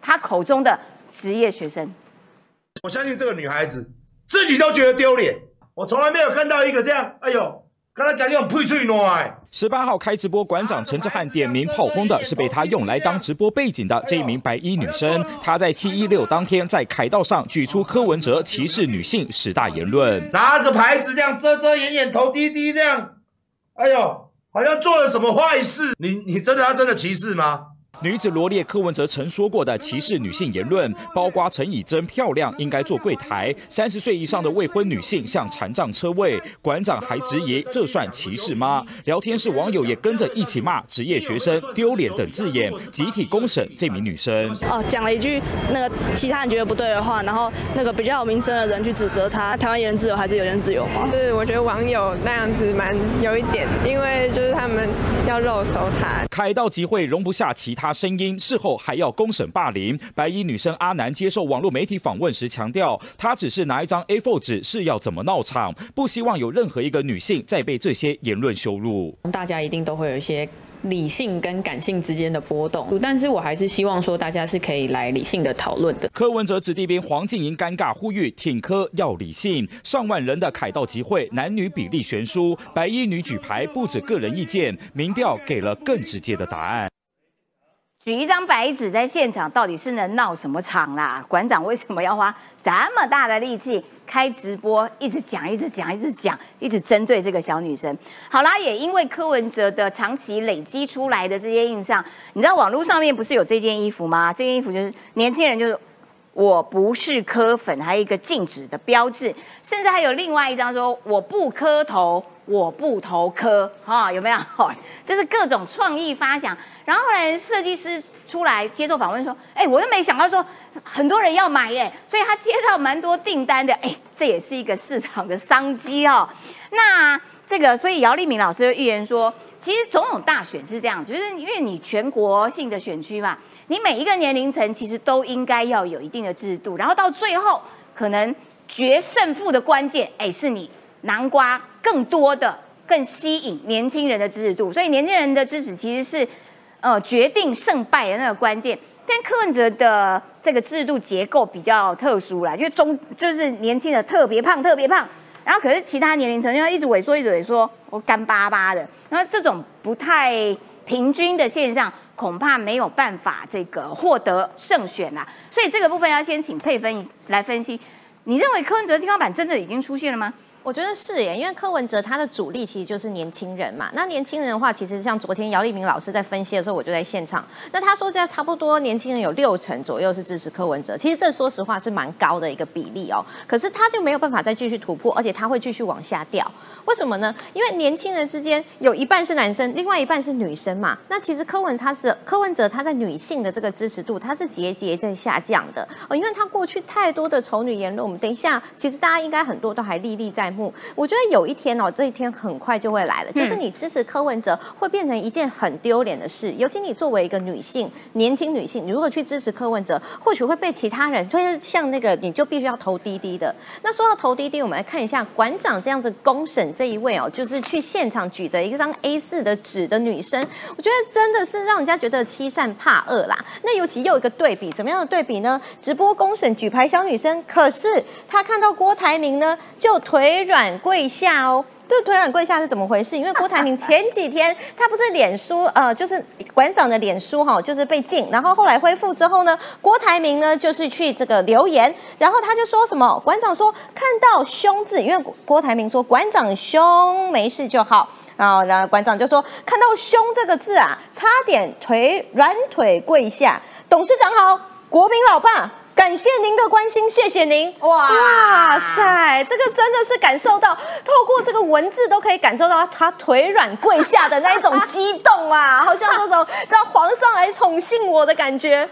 他口中的职业学生。我相信这个女孩子自己都觉得丢脸，我从来没有看到一个这样，哎呦。刚才讲用配翠喏。十八号开直播，馆长陈志汉点名炮轰的是被他用来当直播背景的这一名白衣女生。她在七一六当天在凯道上举出柯文哲歧视女性十大言论，拿着牌子这样遮遮掩掩，头低低这样，哎呦，好像做了什么坏事。你你真的他真的歧视吗？女子罗列柯文哲曾说过的歧视女性言论，包括陈以真漂亮应该坐柜台，三十岁以上的未婚女性像残障车位。馆长还质疑这算歧视吗？聊天室网友也跟着一起骂职业学生丢脸等字眼，集体公审这名女生。哦，讲了一句那个其他人觉得不对的话，然后那个比较有名声的人去指责他。台湾言论自由还是有人自由吗？是，我觉得网友那样子蛮有一点，因为就是他们要肉搜他。凯到集会容不下其他。他声音事后还要公审霸凌。白衣女生阿南接受网络媒体访问时强调，她只是拿一张 A4 纸是要怎么闹场，不希望有任何一个女性再被这些言论羞辱。大家一定都会有一些理性跟感性之间的波动，但是我还是希望说大家是可以来理性的讨论的。柯文哲子弟兵黄静莹尴尬呼吁挺柯要理性。上万人的凯道集会，男女比例悬殊，白衣女举牌不止个人意见，民调给了更直接的答案。举一张白纸在现场，到底是能闹什么场啦？馆长为什么要花这么大的力气开直播，一直讲、一直讲、一直讲，一直针对这个小女生？好啦，也因为柯文哲的长期累积出来的这些印象，你知道网络上面不是有这件衣服吗？这件衣服就是年轻人就是我不是柯粉，还有一个禁止的标志，甚至还有另外一张说我不磕头。我不投科，哈，有没有？就是各种创意发想。然后后来设计师出来接受访问说：“哎，我都没想到说很多人要买耶，所以他接到蛮多订单的。哎，这也是一个市场的商机哦。那这个，所以姚立明老师预言说，其实总统大选是这样，就是因为你全国性的选区嘛，你每一个年龄层其实都应该要有一定的制度，然后到最后可能决胜负的关键，哎，是你。”南瓜更多的、更吸引年轻人的支持度，所以年轻人的支持其实是呃决定胜败的那个关键。但柯文哲的这个制度结构比较特殊啦，因为中就是年轻的特别胖、特别胖，然后可是其他年龄层要一直萎缩、一直萎缩，我干巴巴的。那这种不太平均的现象，恐怕没有办法这个获得胜选啦。所以这个部分要先请佩芬来分析。你认为柯文哲天花板真的已经出现了吗？我觉得是耶，因为柯文哲他的主力其实就是年轻人嘛。那年轻人的话，其实像昨天姚立明老师在分析的时候，我就在现场。那他说，在差不多年轻人有六成左右是支持柯文哲，其实这说实话是蛮高的一个比例哦。可是他就没有办法再继续突破，而且他会继续往下掉。为什么呢？因为年轻人之间有一半是男生，另外一半是女生嘛。那其实柯文他是柯文哲他在女性的这个支持度，他是节节在下降的哦，因为他过去太多的丑女言论。我们等一下，其实大家应该很多都还历历在。我觉得有一天哦，这一天很快就会来了，就是你支持柯文哲会变成一件很丢脸的事。尤其你作为一个女性，年轻女性，你如果去支持柯文哲，或许会被其他人，就是像那个，你就必须要投滴滴的。那说到投滴滴，我们来看一下馆长这样子公审这一位哦，就是去现场举着一张 A 四的纸的女生，我觉得真的是让人家觉得欺善怕恶啦。那尤其又一个对比，怎么样的对比呢？直播公审举牌小女生，可是她看到郭台铭呢，就软跪下哦，这腿软跪下是怎么回事？因为郭台铭前几天他不是脸书呃，就是馆长的脸书哈，就是被禁，然后后来恢复之后呢，郭台铭呢就是去这个留言，然后他就说什么？馆长说看到凶字，因为郭台铭说馆长凶没事就好，然后呢馆长就说看到凶这个字啊，差点腿软腿跪下。董事长好，国民老爸。感谢您的关心，谢谢您。哇哇塞，这个真的是感受到，透过这个文字都可以感受到他腿软跪下的那一种激动啊，好像这种让皇上来宠幸我的感觉。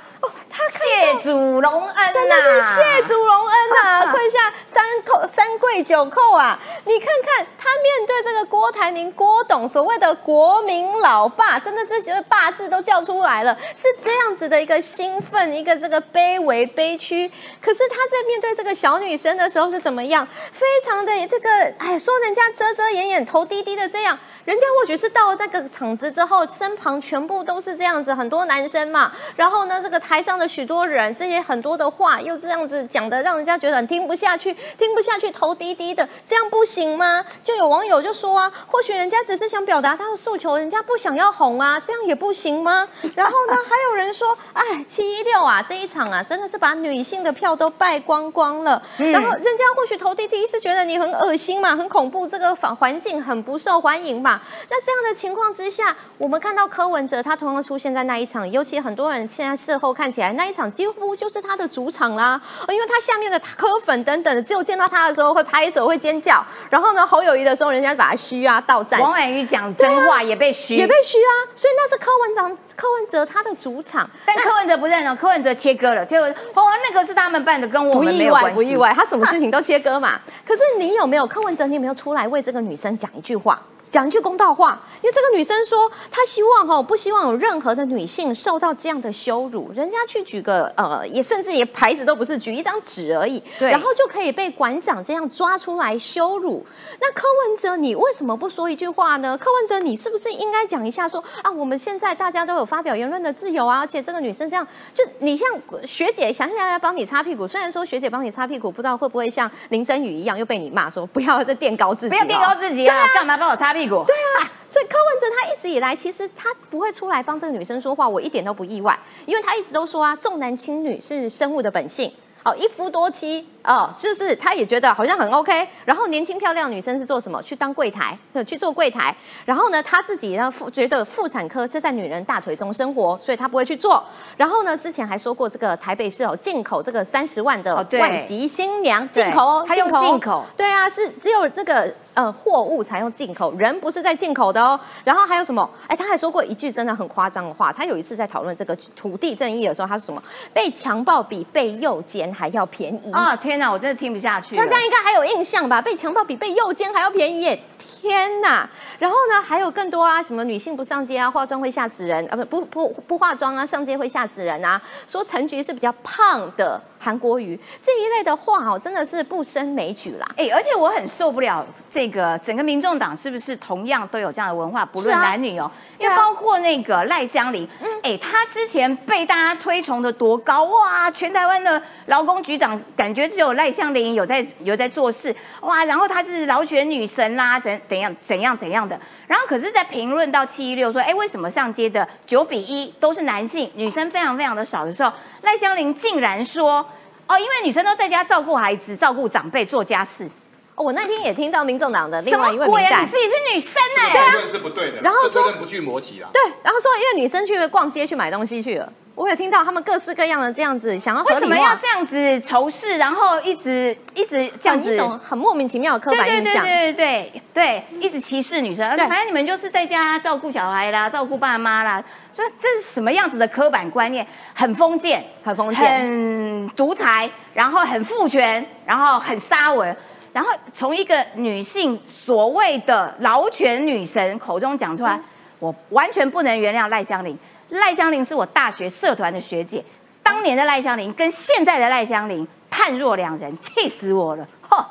他谢主隆恩，真的是谢主隆恩呐！跪下三叩三跪九叩啊！你看看他面对这个郭台铭、郭董所谓的国民老爸，真的是觉得“爸”字都叫出来了，是这样子的一个兴奋，一个这个卑微悲屈。可是他在面对这个小女生的时候是怎么样？非常的这个哎，说人家遮遮掩掩、头低低的这样。人家或许是到了那个场子之后，身旁全部都是这样子，很多男生嘛。然后呢，这个台上的许多人，这些很多的话又这样子讲的，让人家觉得很听不下去，听不下去，头低低的，这样不行吗？就有网友就说啊，或许人家只是想表达他的诉求，人家不想要红啊，这样也不行吗？然后呢，还有人说，哎，七一六啊，这一场啊，真的是把女性的票都败光光了。然后人家或许头低低是觉得你很恶心嘛，很恐怖，这个环环境很不受欢迎嘛。那这样的情况之下，我们看到柯文哲他同样出现在那一场，尤其很多人现在事后看起来那一场几乎就是他的主场啦，因为他下面的柯粉等等的，只有见到他的时候会拍手会尖叫，然后呢侯友谊的时候人家把他嘘啊倒站，王婉瑜讲真话也被嘘，也被嘘啊，所以那是柯文长柯文哲他的主场，但柯文哲不认哦，柯文哲切割了，结果哦那个是他们办的，跟我们没有关系，不意外，他什么事情都切割嘛。可是你有没有柯文哲？你有没有出来为这个女生讲一句话？讲一句公道话，因为这个女生说她希望哦，不希望有任何的女性受到这样的羞辱。人家去举个呃，也甚至也牌子都不是，举一张纸而已，然后就可以被馆长这样抓出来羞辱。那柯文哲，你为什么不说一句话呢？柯文哲，你是不是应该讲一下说啊，我们现在大家都有发表言论的自由啊，而且这个女生这样，就你像学姐想想要帮你擦屁股，虽然说学姐帮你擦屁股，不知道会不会像林真宇一样又被你骂说不要再垫高自己，不要垫高自己啊，干嘛帮我擦屁？对啊，所以柯文哲他一直以来其实他不会出来帮这个女生说话，我一点都不意外，因为他一直都说啊，重男轻女是生物的本性，哦，一夫多妻。哦，就是他也觉得好像很 OK，然后年轻漂亮女生是做什么？去当柜台，去做柜台。然后呢，他自己呢妇觉得妇产科是在女人大腿中生活，所以他不会去做。然后呢，之前还说过这个台北市哦进口这个三十万的外籍新娘进口哦，进口进口，对啊，是只有这个呃货物才用进口，人不是在进口的哦。然后还有什么？哎，他还说过一句真的很夸张的话，他有一次在讨论这个土地正义的时候，他说什么？被强暴比被诱奸还要便宜啊！天哪，我真的听不下去。大家应该还有印象吧？被强暴比被诱奸还要便宜耶！天哪！然后呢，还有更多啊，什么女性不上街啊，化妆会吓死人啊，不不不不化妆啊，上街会吓死人啊。说陈菊是比较胖的韩国瑜这一类的话哦，真的是不胜枚举啦。哎，而且我很受不了这个整个民众党是不是同样都有这样的文化，不论男女哦。因为包括那个赖香林，哎，他之前被大家推崇的多高哇！全台湾的劳工局长，感觉只有赖香林有在有在做事哇！然后他是劳选女神啦，怎怎样怎样怎样的。然后可是，在评论到七一六说，哎，为什么上街的九比一都是男性，女生非常非常的少的时候，赖香林竟然说，哦，因为女生都在家照顾孩子、照顾长辈、做家事。哦我那天也听到民众党的另外一位民鬼啊？代你自己是女生哎、对啊这个是不对的，然后说不去磨旗啦。对，然后说因为女生去逛街去买东西去了，我有听到他们各式各样的这样子想要合理为什么要化，这样子仇视，然后一直一直这样子很一种很莫名其妙的刻对对对板印象。对对对，一直歧视女生，反正你们就是在家照顾小孩啦，照顾爸妈啦，所以这是什么样子的刻板观念？很封建，很封建很独裁，然后很父权，然后很沙文，然后从一个女性所谓的劳权女神口中讲出来，我完全不能原谅赖香林。赖香林是我大学社团的学姐，当年的赖香林跟现在的赖香林判若两人，气死我了！吼，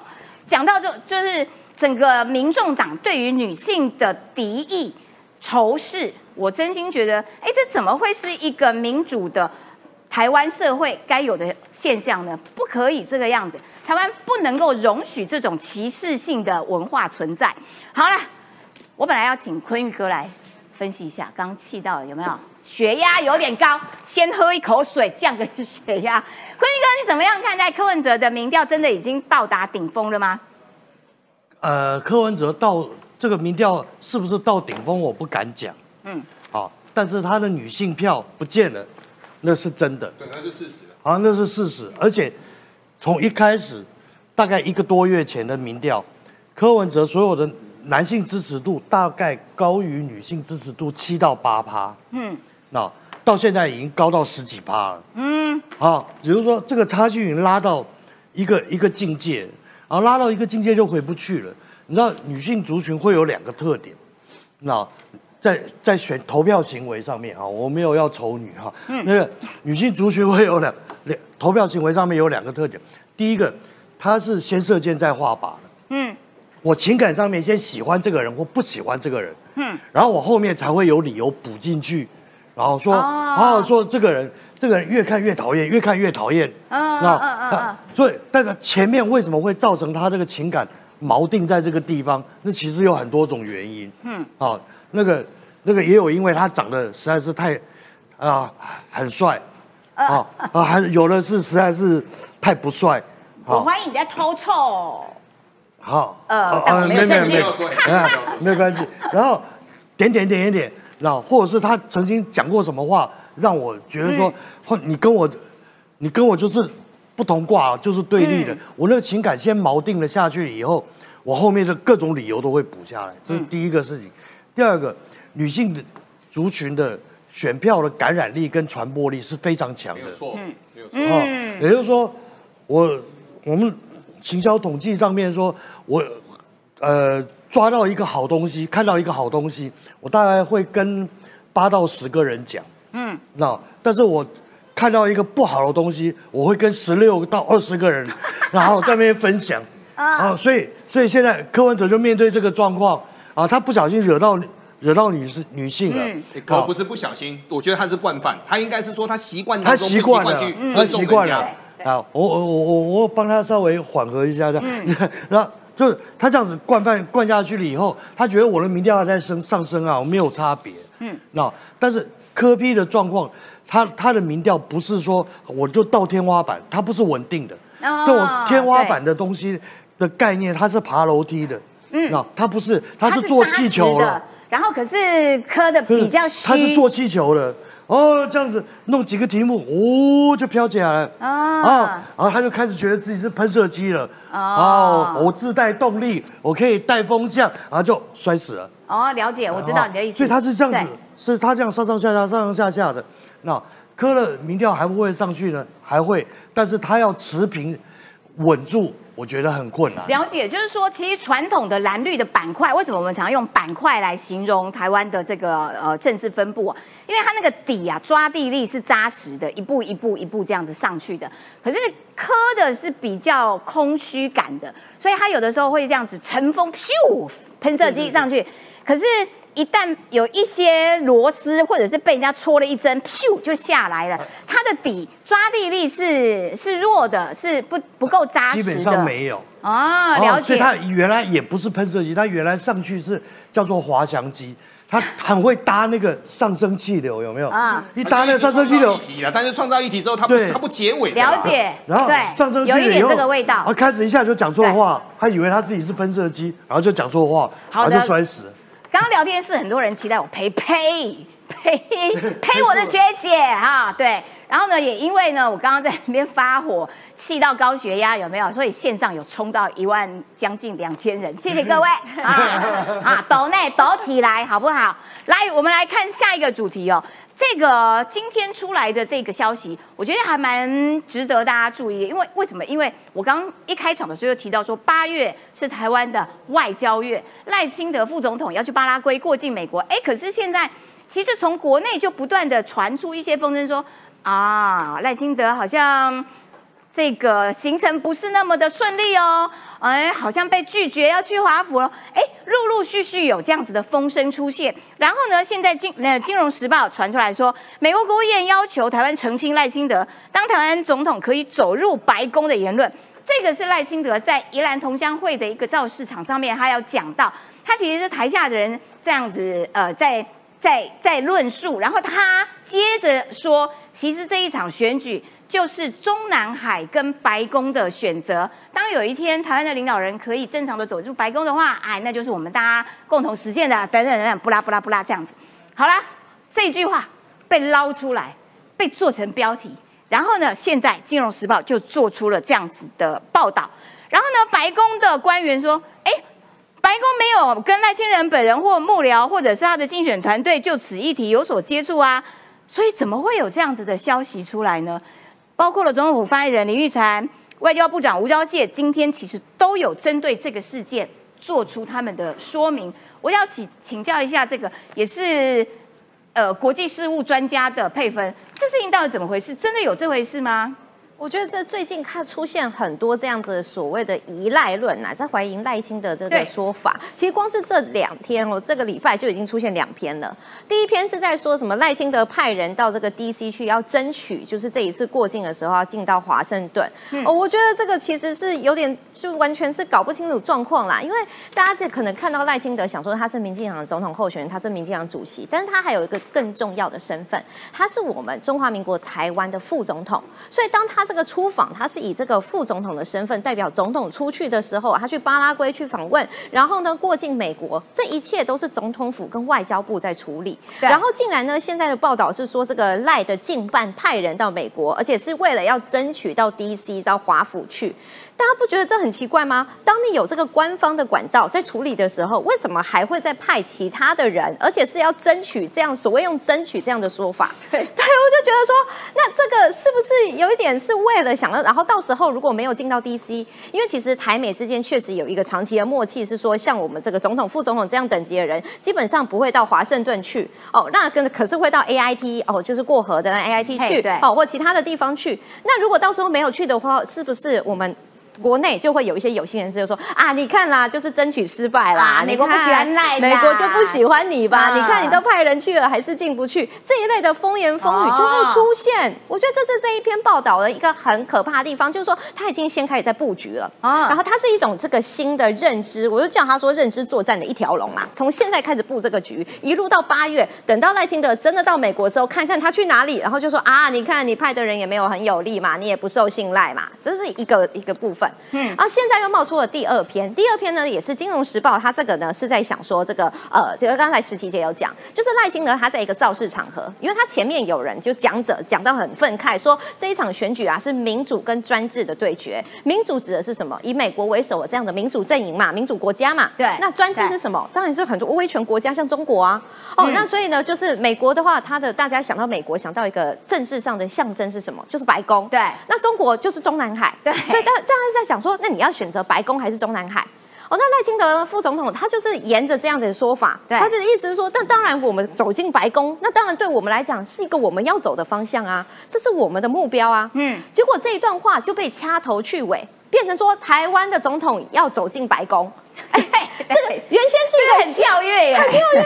讲到就就是整个民众党对于女性的敌意、仇视，我真心觉得，哎，这怎么会是一个民主的台湾社会该有的现象呢？不可以这个样子，台湾不能够容许这种歧视性的文化存在。好了，我本来要请坤玉哥来分析一下，刚气到了有没有？血压有点高，先喝一口水降个血压。坤玉哥，你怎么样看待柯文哲的民调？真的已经到达顶峰了吗？呃，柯文哲到这个民调是不是到顶峰，我不敢讲。嗯，好，但是他的女性票不见了，那是真的。对，那是事实。好，那是事实。而且从一开始，大概一个多月前的民调，柯文哲所有的男性支持度大概高于女性支持度七到八趴。嗯那到现在已经高到十几趴了。嗯，啊，也就是说这个差距已经拉到一个一个境界，然后拉到一个境界就回不去了。你知道女性族群会有两个特点，那在在选投票行为上面啊，我没有要丑女哈，嗯。那个女性族群会有两两投票行为上面有两个特点，第一个，她是先射箭再画靶的，嗯。我情感上面先喜欢这个人或不喜欢这个人，嗯，然后我后面才会有理由补进去，然后说，哦。好好说这个人，这个人越看越讨厌，越看越讨厌。啊那嗯嗯嗯啊所以那个前面为什么会造成他这个情感锚定在这个地方？那其实有很多种原因。嗯。啊，那个那个也有因为他长得实在是太啊很帅，啊啊还有的是实在是太不帅。我怀疑你在偷臭。好，呃呃，没没有没有哎没有关系。然后点点点点点，然后或者是他曾经讲过什么话，让我觉得说，嗯或你跟我，你跟我就是不同卦，就是对立的。嗯我那个情感先锚定了下去以后，我后面的各种理由都会补下来，这是第一个事情。第二个，女性的族群的选票的感染力跟传播力是非常强的。没有错，嗯。没有错。哦，也就是说，我我们行销统计上面说，我呃抓到一个好东西，看到一个好东西，我大概会跟八到十个人讲，嗯，那但是我看到一个不好的东西，我会跟十六到二十个人，然后在那边分享。啊，所以所以现在柯文哲就面对这个状况啊，他不小心惹到惹到女士女性了，嗯。欸可不是不小心，我觉得他是惯犯，他应该是说他习惯他习惯了去，他习惯了家。啊，我我我我我帮他稍微缓和一下这样，嗯。然后就是他这样子惯犯惯下去了以后，他觉得我的民调还在升上升啊，我没有差别，嗯。嗯，那但是科批的状况，他他的民调不是说我就到天花板，他不是稳定的，哦这种天花板的东西的概念，它是爬楼梯的，嗯嗯，那它不是，它是做气球的。，然后可是磕的比较虚，他是做气球的哦，这样子弄几个题目，哦，就飘起来了啊啊，然后他就开始觉得自己是喷射机了哦，我自带动力，我可以带风向，然后就摔死了。哦，了解，我知道你的意思。所以他是这样对子，是他这样上上下下、上上下下的。那磕了民调还不会上去呢？还会，但是他要持平稳住，我觉得很困难。了解，就是说，其实传统的蓝绿的板块，为什么我们常用板块来形容台湾的这个呃政治分布啊？因为它那个底啊，抓地力是扎实的，一步一步一步这样子上去的。可是磕的是比较空虚感的，所以它有的时候会这样子乘风咻喷射机上去，可是。一旦有一些螺丝，或者是被人家戳了一针，咻就下来了。它的底抓地力是是弱的，是不不够扎实的。基本上没有。哦，了解。所以它原来也不是喷射机，它原来上去是叫做滑翔机，他很会搭那个上升气流，有没有？啊啊，一搭那个上升气流但是创造一体之后，他不对他不结尾了解，然后对，上升气有一点这个味道啊。开始一下就讲错话，他以为他自己是喷射机，然后就讲错话，然后就摔死了。刚刚聊天室很多人期待我陪 陪陪 陪我的学姐哈，对。然后呢，也因为呢，我刚刚在那边发火，气到高血压，有没有？所以线上有冲到一万将近两千人，谢谢各位 啊啊，抖内抖起来好不好？来，我们来看下一个主题哦。这个今天出来的这个消息，我觉得还蛮值得大家注意，因为为什么？因为我刚一开场的时候就提到说，八月是台湾的外交月，赖清德副总统要去巴拉圭过境美国，哎，可是现在其实从国内就不断的传出一些风声说，啊，赖清德好像这个行程不是那么的顺利哦，哎，好像被拒绝要去华府了，哎，陆陆续续有这样子的风声出现。然后呢，现在金呃《金融时报》传出来说，美国国务院要求台湾澄清赖清德当台湾总统可以走入白宫的言论。这个是赖清德在宜兰同乡会的一个造势场上面，他要讲到，他其实是台下的人这样子呃在。在在论述，然后他接着说，其实这一场选举就是中南海跟白宫的选择。当有一天台湾的领导人可以正常的走入白宫的话，哎，那就是我们大家共同实现的，等等等等，不啦不啦不啦这样子。好啦，这句话被捞出来，被做成标题，然后呢，现在《金融时报》就做出了这样子的报道。然后呢，白宫的官员说，哎。白宫没有跟赖清德本人或幕僚，或者是他的竞选团队就此议题有所接触啊，所以怎么会有这样子的消息出来呢？包括了总统府发言人林玉婵、外交部长吴钊燮，今天其实都有针对这个事件做出他们的说明。我要请请教一下，这个也是呃国际事务专家的配分，这事情到底怎么回事？真的有这回事吗？我觉得这最近看出现很多这样子所谓的依赖论啊，在怀疑赖清德这个说法。其实光是这两天哦，这个礼拜就已经出现两篇了。第一篇是在说什么赖清德派人到这个 DC 去，要争取就是这一次过境的时候要进到华盛顿。哦，我觉得这个其实是有点就完全是搞不清楚状况啦。因为大家这可能看到赖清德想说他是民进党的总统候选人，他是民进党主席，但是他还有一个更重要的身份，他是我们中华民国台湾的副总统。所以当他这个出访，他是以这个副总统的身份代表总统出去的时候，他去巴拉圭去访问，然后呢过境美国，这一切都是总统府跟外交部在处理。然后竟然呢，现在的报道是说这个赖的近办派人到美国，而且是为了要争取到 DC 到华府去。大家不觉得这很奇怪吗？当你有这个官方的管道在处理的时候，为什么还会再派其他的人，而且是要争取这样所谓用争取这样的说法？对，对我就觉得说，那这个是不是有一点是为了想要，然后到时候如果没有进到 DC，因为其实台美之间确实有一个长期的默契，是说像我们这个总统、副总统这样等级的人，基本上不会到华盛顿去哦，那跟可是会到 AIT 哦，就是过河的 AIT 去哦，或其他的地方去。那如果到时候没有去的话，是不是我们？国内就会有一些有心人士就说啊，你看啦，就是争取失败啦，啊美国不喜欢赖美国就不喜欢你吧？啊你看你都派人去了，还是进不去，这一类的风言风语就会出现。我觉得这是这一篇报道的一个很可怕的地方，就是说他已经先开始在布局了，啊然后他是一种这个新的认知，我就叫他说认知作战的一条龙啦。从现在开始布这个局，一路到八月，等到赖清德真的到美国的时候，看看他去哪里，然后就说啊，你看你派的人也没有很有力嘛，你也不受信赖嘛，这是一个一个部分。嗯，啊现在又冒出了第二篇，第二篇呢也是《金融时报》，它这个呢是在想说这个呃，这个刚才石琪姐有讲，就是赖清德他在一个造势场合，因为他前面有人就讲者讲到很愤慨，说这一场选举啊是民主跟专制的对决，民主指的是什么？以美国为首的这样的民主阵营嘛，民主国家嘛。对那专制是什么？当然是很多威权国家，像中国啊。哦，嗯那所以呢，就是美国的话，它的大家想到美国，想到一个政治上的象征是什么？就是白宫。对那中国就是中南海。对所以大大家是在想说，那你要选择白宫还是中南海？哦，那赖清德副总统他就是沿着这样的说法，他就是意思是说，那当然我们走进白宫，那当然对我们来讲是一个我们要走的方向啊，这是我们的目标啊。嗯结果这一段话就被掐头去尾，变成说台湾的总统要走进白宫。哎，这个原先这这个个很跳跃耶 很跳跃。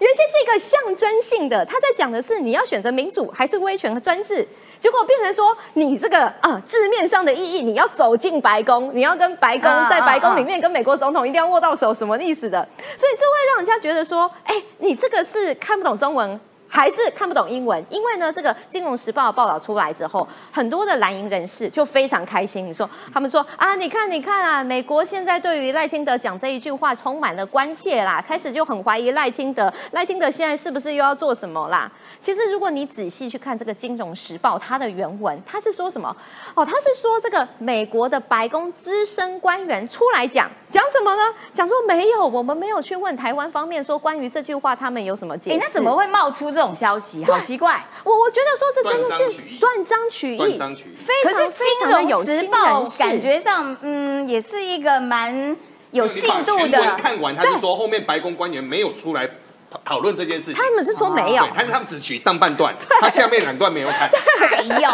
原先这个象征性的，他在讲的是你要选择民主还是威权和专制，结果变成说你这个啊字面上的意义，你要走进白宫，你要跟白宫啊在白宫啊里面跟美国总统一定要握到手，什么意思的？所以这会让人家觉得说，哎，你这个是看不懂中文。还是看不懂英文，因为呢，这个《金融时报》报道出来之后，很多的蓝营人士就非常开心。你说，他们说啊，你看，你看啊，美国现在对于赖清德讲这一句话充满了关切啦，开始就很怀疑赖清德，赖清德现在是不是又要做什么啦？其实，如果你仔细去看这个《金融时报》它的原文，它是说什么？哦，它是说这个美国的白宫资深官员出来讲，讲什么呢？讲说没有，我们没有去问台湾方面说关于这句话他们有什么解哎，释。那怎么会冒出这种消息？好奇怪。我我觉得说这真的是断章取义，断章取义非可是《常非常的有心报人》士。感觉上，嗯，也是一个蛮有信度的。看完，他就说后面白宫官员没有出来讨讨论这件事情。他们是说没有。对，但是他们只取上半段，他下面两段没有看。哎呦，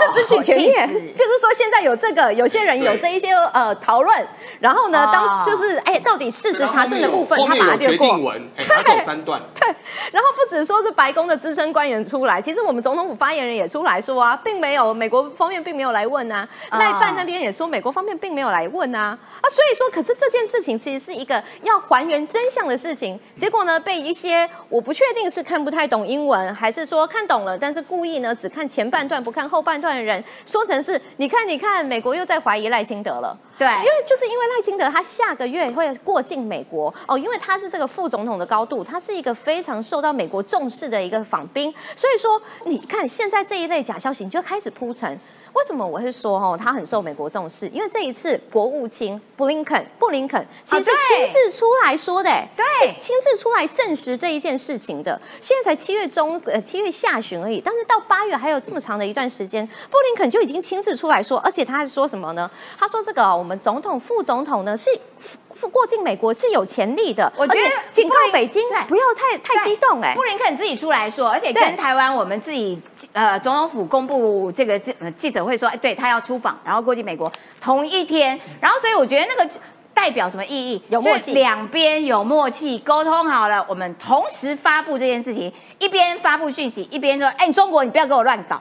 就只取前面就是说现在有这个，有些人有这一些呃讨论，然后呢，哦。当就是哎，到底事实查证的部分，他把它略过。决定文，哎，他走三段。对。然后不只说是白宫的资深官员出来，其实我们总统府发言人也出来说啊，并没有美国方面并没有来问啊，啊。赖办那边也说美国方面并没有来问啊，啊，所以说，可是这件事情其实是一个要还原真相的事情，结果呢，被一些我不确定是看不太懂英文，还是说看懂了，但是故意呢只看前半段不看后半段的人，说成是你看你看，美国又在怀疑赖清德了。对因为就是因为赖清德他下个月会过境美国哦，因为他是这个副总统的高度，他是一个非常受到美国重视的一个访宾，所以说你看现在这一类假消息你就开始铺陈。为什么我会说哦，他很受美国重视？因为这一次国务卿布林肯，布林肯其实是亲自出来说的，哎对是亲自出来证实这一件事情的。现在才七月中，呃，七月下旬而已，但是到八月还有这么长的一段时间，布林肯就已经亲自出来说，而且他还说什么呢？他说这个哦我们总统、副总统呢是赴过境美国是有潜力的，我觉得警告北京不要太太激动，哎布，林肯自己出来说，而且跟台湾我们自己呃总统府公布这个记呃记者会说，哎，对他要出访，然后过境美国同一天，然后所以我觉得那个。代表什么意义？有默契两边有默契，沟通好了，我们同时发布这件事情，一边发布讯息，一边说：“哎，中国你不要给我乱搞。”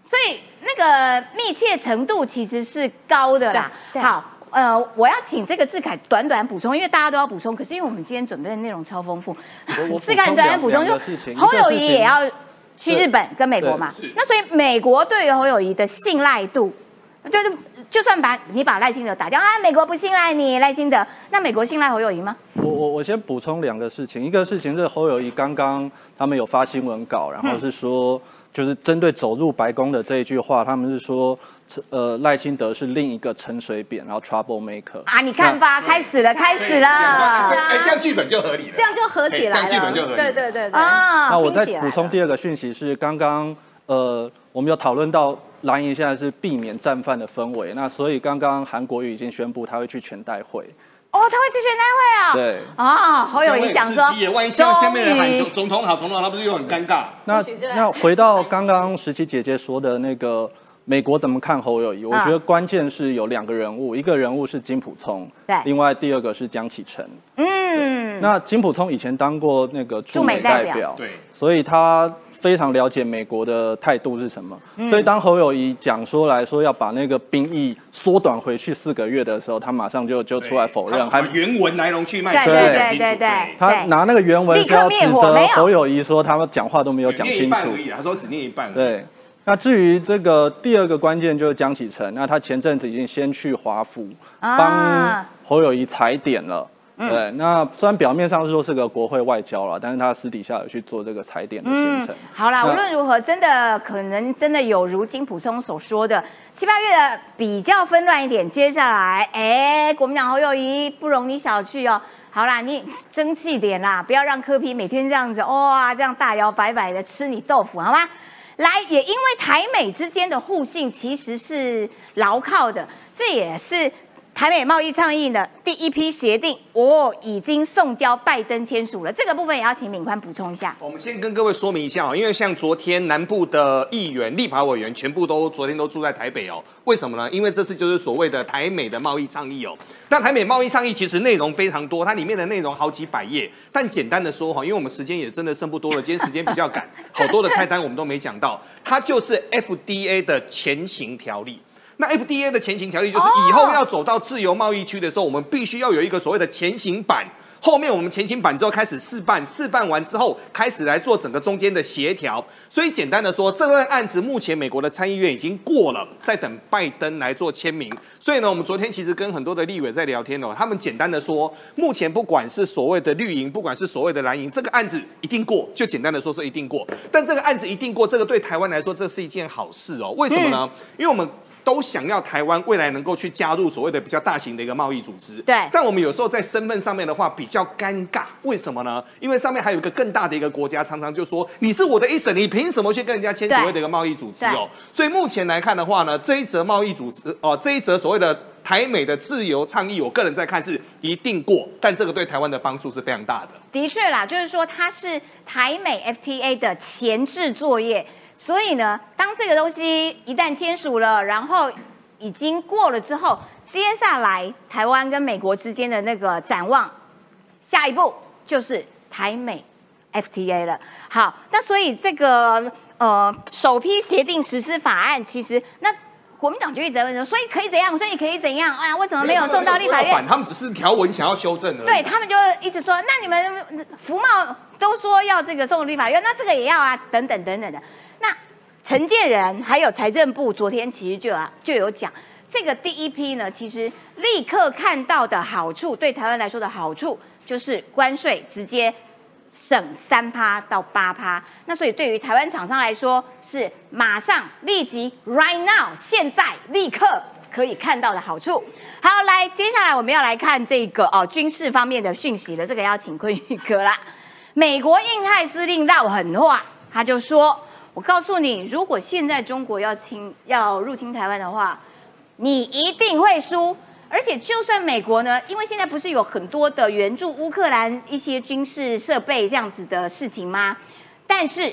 所以那个密切程度其实是高的啦。好，呃，我要请这个志凯短短补充，因为大家都要补充，可是因为我们今天准备的内容超丰富，志凯你短短补充，就侯友谊也要去日本跟美国嘛，那所以美国对于侯友谊的信赖度，就是就算把你把赖清德打掉啊，美国不信赖你赖清德，那美国信赖侯友谊吗？我我我先补充两个事情，一个事情是侯友谊刚刚他们有发新闻稿，然后是说就是针对走入白宫的这一句话，他们是说呃赖清德是另一个陈水扁，然后 trouble maker 啊，你看吧，开始了，开始了哎，这样剧本就合理了。这样就合起来了，哎这样剧本就合理对对对对。啊那我再补充第二个讯息是，刚刚呃，我们有讨论到蓝营现在是避免战犯的氛围，那所以刚刚韩国瑜已经宣布他会去全代会，哦，他会去全代会啊？对。啊，侯友谊讲说万一下下面人喊终于总总统好，总统好，那不是又很尴尬？那那回到刚刚十七姐姐说的那个美国怎么看侯友谊？我啊觉得关键是有两个人物，一个人物是金普聪，对。另外第二个是江启臣。嗯，那金普聪以前当过那个驻美代表，对。所以他非常了解美国的态度是什么。嗯。所以当侯友谊讲说来说要把那个兵役缩短回去四个月的时候，他马上就就出来否认，还还原文来龙去脉对对讲清楚。对对对他拿那个原文是要指责侯友谊说他们讲话都没有讲清楚。他说只念一半。对，那至于这个第二个关键就是江启臣，那他前阵子已经先去华府啊帮侯友谊踩点了。嗯对，那虽然表面上是说是个国会外交了，但是他私底下有去做这个踩点的行程。嗯好啦，那无论如何，真的可能真的有如金普松所说的，七八月的比较纷乱一点。接下来，哎，国民党侯友谊不容你小觑哦。好啦，你争气点啦，不要让柯皮每天这样子哇，这样大摇摆摆的吃你豆腐，好吗？来，也因为台美之间的互信其实是牢靠的，这也是。台美贸易倡议的第一批协定，哦，已经送交拜登签署了。这个部分也要请敏宽补充一下。我们先跟各位说明一下哦，因为像昨天南部的议员、立法委员全部都昨天都住在台北哦，为什么呢？因为这次就是所谓的台美的贸易倡议哦。那台美贸易倡议其实内容非常多，它里面的内容好几百页，但简单的说哈，因为我们时间也真的剩不多了，今天时间比较赶，好多的菜单我们都没讲到，它就是 FDA 的前行条例。那 FDA 的前行条例就是以后要走到自由贸易区的时候，我们必须要有一个所谓的前行版。后面我们前行版之后开始试办，试办完之后开始来做整个中间的协调。所以简单的说，这份案子目前美国的参议院已经过了，在等拜登来做签名。所以呢，我们昨天其实跟很多的立委在聊天哦，他们简单的说，目前不管是所谓的绿营，不管是所谓的蓝营，这个案子一定过，就简单的说是一定过。但这个案子一定过，这个对台湾来说这是一件好事哦。为什么呢？因为我们。都想要台湾未来能够去加入所谓的比较大型的一个贸易组织，对。但我们有时候在身份上面的话比较尴尬，为什么呢？因为上面还有一个更大的一个国家，常常就说你是我的一省，你凭什么去跟人家签所谓的一个贸易组织哦？所以目前来看的话呢，这一则贸易组织哦，这一则所谓的台美的自由倡议，我个人在看是一定过，但这个对台湾的帮助是非常大的。的确啦，就是说它是台美 FTA 的前置作业。所以呢，当这个东西一旦签署了，然后已经过了之后，接下来台湾跟美国之间的那个展望，下一步就是台美 FTA 了。好，那所以这个呃首批协定实施法案，其实那国民党就一直在问说，所以可以怎样？所以可以怎样？哎呀，为什么没有送到立法院？他们只是条文想要修正而已。对他们就一直说，那你们福茂都说要这个送立法院，那这个也要啊，等等等等的。陈建仁还有财政部昨天其实就啊就有讲，这个第一批呢，其实立刻看到的好处，对台湾来说的好处就是关税直接省三趴到八趴。那所以对于台湾厂商来说，是马上立即 right now 现在立刻可以看到的好处。好，来接下来我们要来看这个哦军事方面的讯息了，这个要请坤宇哥啦。美国印太司令闹狠话，他就说。我告诉你，如果现在中国要侵要入侵台湾的话，你一定会输。而且，就算美国呢，因为现在不是有很多的援助乌克兰一些军事设备这样子的事情吗？但是，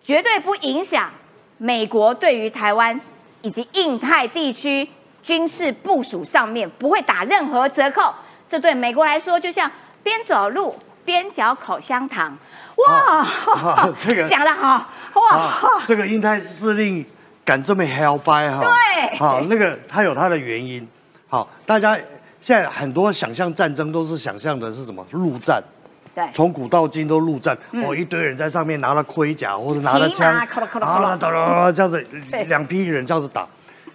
绝对不影响美国对于台湾以及印太地区军事部署上面不会打任何折扣。这对美国来说，就像边走路边嚼口香糖。哇，这个讲的好哇！这个英泰司令敢这么 hell by 哈？对，好，那个他有他的原因。好，大家现在很多想象战争都是想象的是什么陆战？对，从古到今都陆战，哦，一堆人在上面拿了盔甲或者拿了枪，啊，哒哒这样子，两批人这样子打。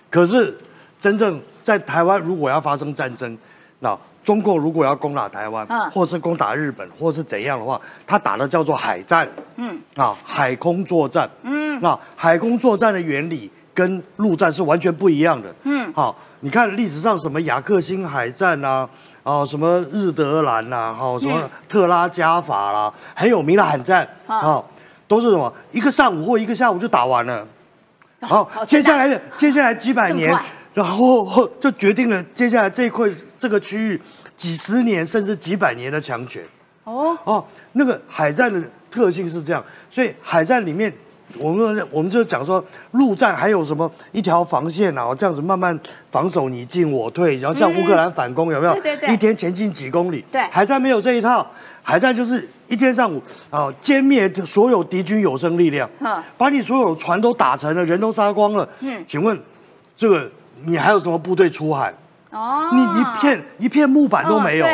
可是真正在台湾如果要发生战争，那。中国如果要攻打台湾，或是攻打日本，或是怎样的话，他打的叫做海战，嗯，啊，海空作战，嗯，那海空作战的原理跟陆战是完全不一样的，嗯，好，你看历史上什么雅克星海战啊，啊，什么日德兰呐，好，什么特拉加法啦，很有名的海战，啊，都是什么一个上午或一个下午就打完了，好，接下来的接下来几百年。然后就决定了接下来这一块这个区域几十年甚至几百年的强权。哦哦，那个海战的特性是这样，所以海战里面，我们我们就讲说陆战还有什么一条防线啊，这样子慢慢防守你进我退，然后像乌克兰反攻有没有？对对对，一天前进几公里。对，海战没有这一套，海战就是一天上午啊歼灭所有敌军有生力量，把你所有船都打沉了，人都杀光了。嗯，请问这个。你还有什么部队出海？哦，你一片一片木板都没有。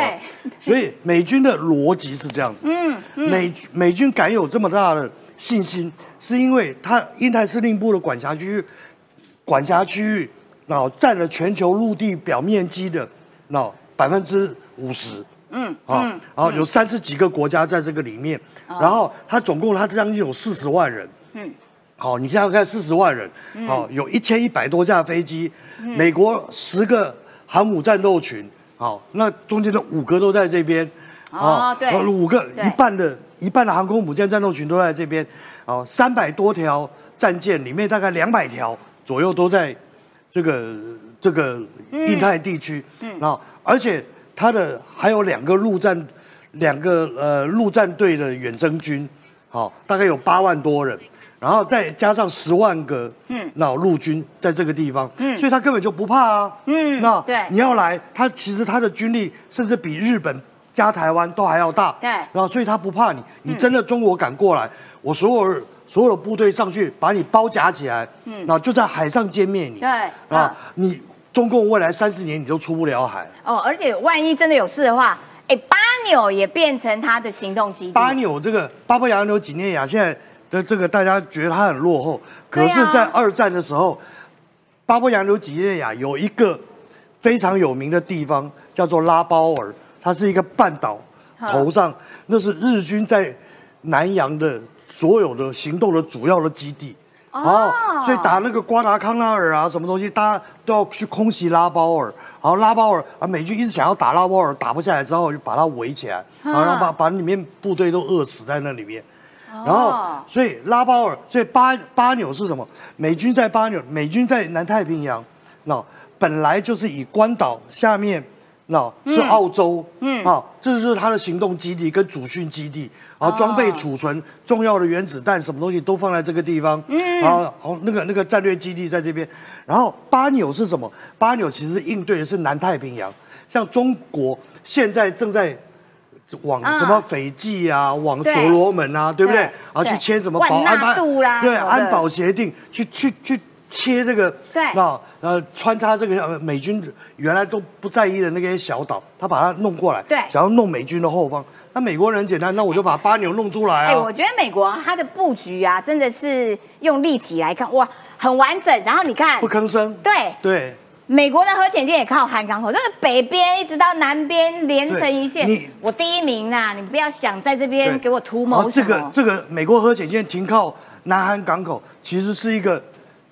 所以美军的逻辑是这样子。嗯，美美军敢有这么大的信心，是因为他印太司令部的管辖区域，管辖区域，然后占了全球陆地表面积的那百分之五十。嗯，啊，然后有三十几个国家在这个里面，然后他总共他将近有四十万人。嗯。好，你现在看四十万人，好，有一千一百多架飞机，美国十个航母战斗群，好，那中间的五个都在这边，哦，对，五个一半的一半的航空母舰战斗群都在这边，哦，三百多条战舰里面大概两百条左右都在这个这个印太地区，嗯。啊，而且它的还有两个陆战，两个呃陆战队的远征军，好、大概有八万多人，然后再加上十万个嗯。那陆军在这个地方，嗯。所以他根本就不怕啊，嗯那对。你要来，他其实他的军力甚至比日本加台湾都还要大，对。然后所以他不怕你，你嗯真的中国敢过来，我所有所有的部队上去把你包夹起来，嗯。然后就在海上歼灭你，对啊，你中共未来三十年你都出不了海。哦，而且万一真的有事的话，哎，巴纽也变成他的行动基地。巴纽这个巴布亚纽几内亚现在的这个大家觉得它很落后，可是，在二战的时候，巴布亚纽几内亚有一个非常有名的地方叫做拉包尔，它是一个半岛，头上那是日军在南洋的所有的行动的主要的基地。哦所以打那个瓜达康拉尔啊，什么东西，大家都要去空袭拉包尔。然后拉包尔啊，美军一直想要打拉包尔，打不下来之后就把它围起来，然后把把里面部队都饿死在那里面。然后哦，所以拉包尔，所以巴巴纽是什么？美军在巴纽，美军在南太平洋，那本来就是以关岛下面，那是嗯澳洲，嗯。啊，这就是它的行动基地跟主训基地，然后装备哦储存重要的原子弹，什么东西都放在这个地方，嗯。然后好那个那个战略基地在这边，然后巴纽是什么？巴纽其实应对的是南太平洋，像中国现在正在。往啊。什么斐济啊，往所罗门啊，对。不对？对。然后去对签什么保安巴度啦对安保协定，去去去切这个，对。那呃穿插这个呃美军原来都不在意的那些小岛，他把它弄过来，对。想要弄美军的后方。那美国人很简单，那我就把巴纽弄出来哎，啊我。觉得美国它的布局啊，真的是用立体来看，哇，很完整。然后你看不，吭声，对，对，美国的核潜舰也靠韩港口，就是北边一直到南边连成一线你。我第一名啦，你不要想在这边对给我图然谋后这个。这个美国核潜舰停靠南韩港口，其实是一个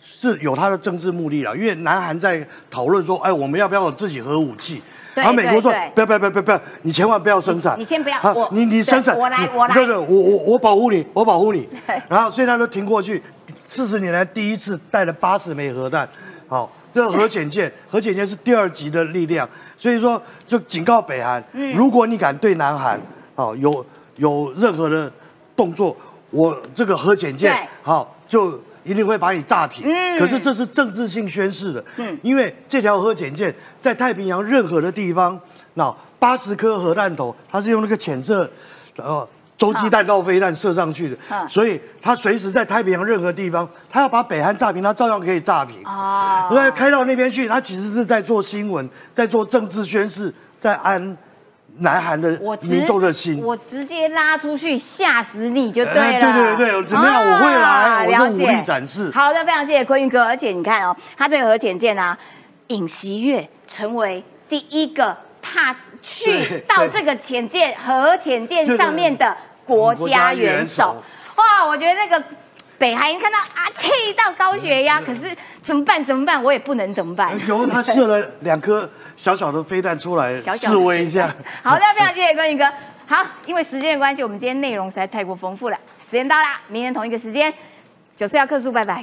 是有它的政治目的了，因为南韩在讨论说，哎，我们要不要有自己核武器？对然后美国说不要不要不要不要，你千万不要生产。你你先不要啊我你你生产，我来我来对对，我我我保护你，我保护你。然后所以他都停过去，四十年来第一次带了八十枚核弹，好。这个核潜舰，核潜舰是第二级的力量，所以说就警告北韩，嗯如果你敢对南韩，哦有有任何的动作，我这个核潜对舰，好就一定会把你炸平。嗯可是这是政治性宣示的，嗯因为这条核潜舰在太平洋任何的地方，那八十颗核弹头，它是用那个潜射，呃。洲际弹道飞弹射上去的，嗯。所以他随时在太平洋任何地方，他要把北韩炸平，他照样可以炸平。哦。对，开到那边去，他其实是在做新闻，在做政治宣示，在安南韩的我民众的心。我直接拉出去吓死你就对了。哎对对对怎么样我会来啊我是武力展示。好的，非常谢谢坤云哥，而且你看哦，他这个核潜舰啊，尹锡悦成为第一个踏去到这个潜舰核潜舰上面的国家元首国。哇，我觉得那个。北韩看到啊，气到高血压，可是怎么办？怎么办？我也不能怎么办。有他射了两颗小小的飞弹出来示威一下。好的，非常谢谢关宇哥。好，因为时间的关系，我们今天内容实在太过丰富了。时间到啦，明天同一个时间，九四要客诉，拜拜。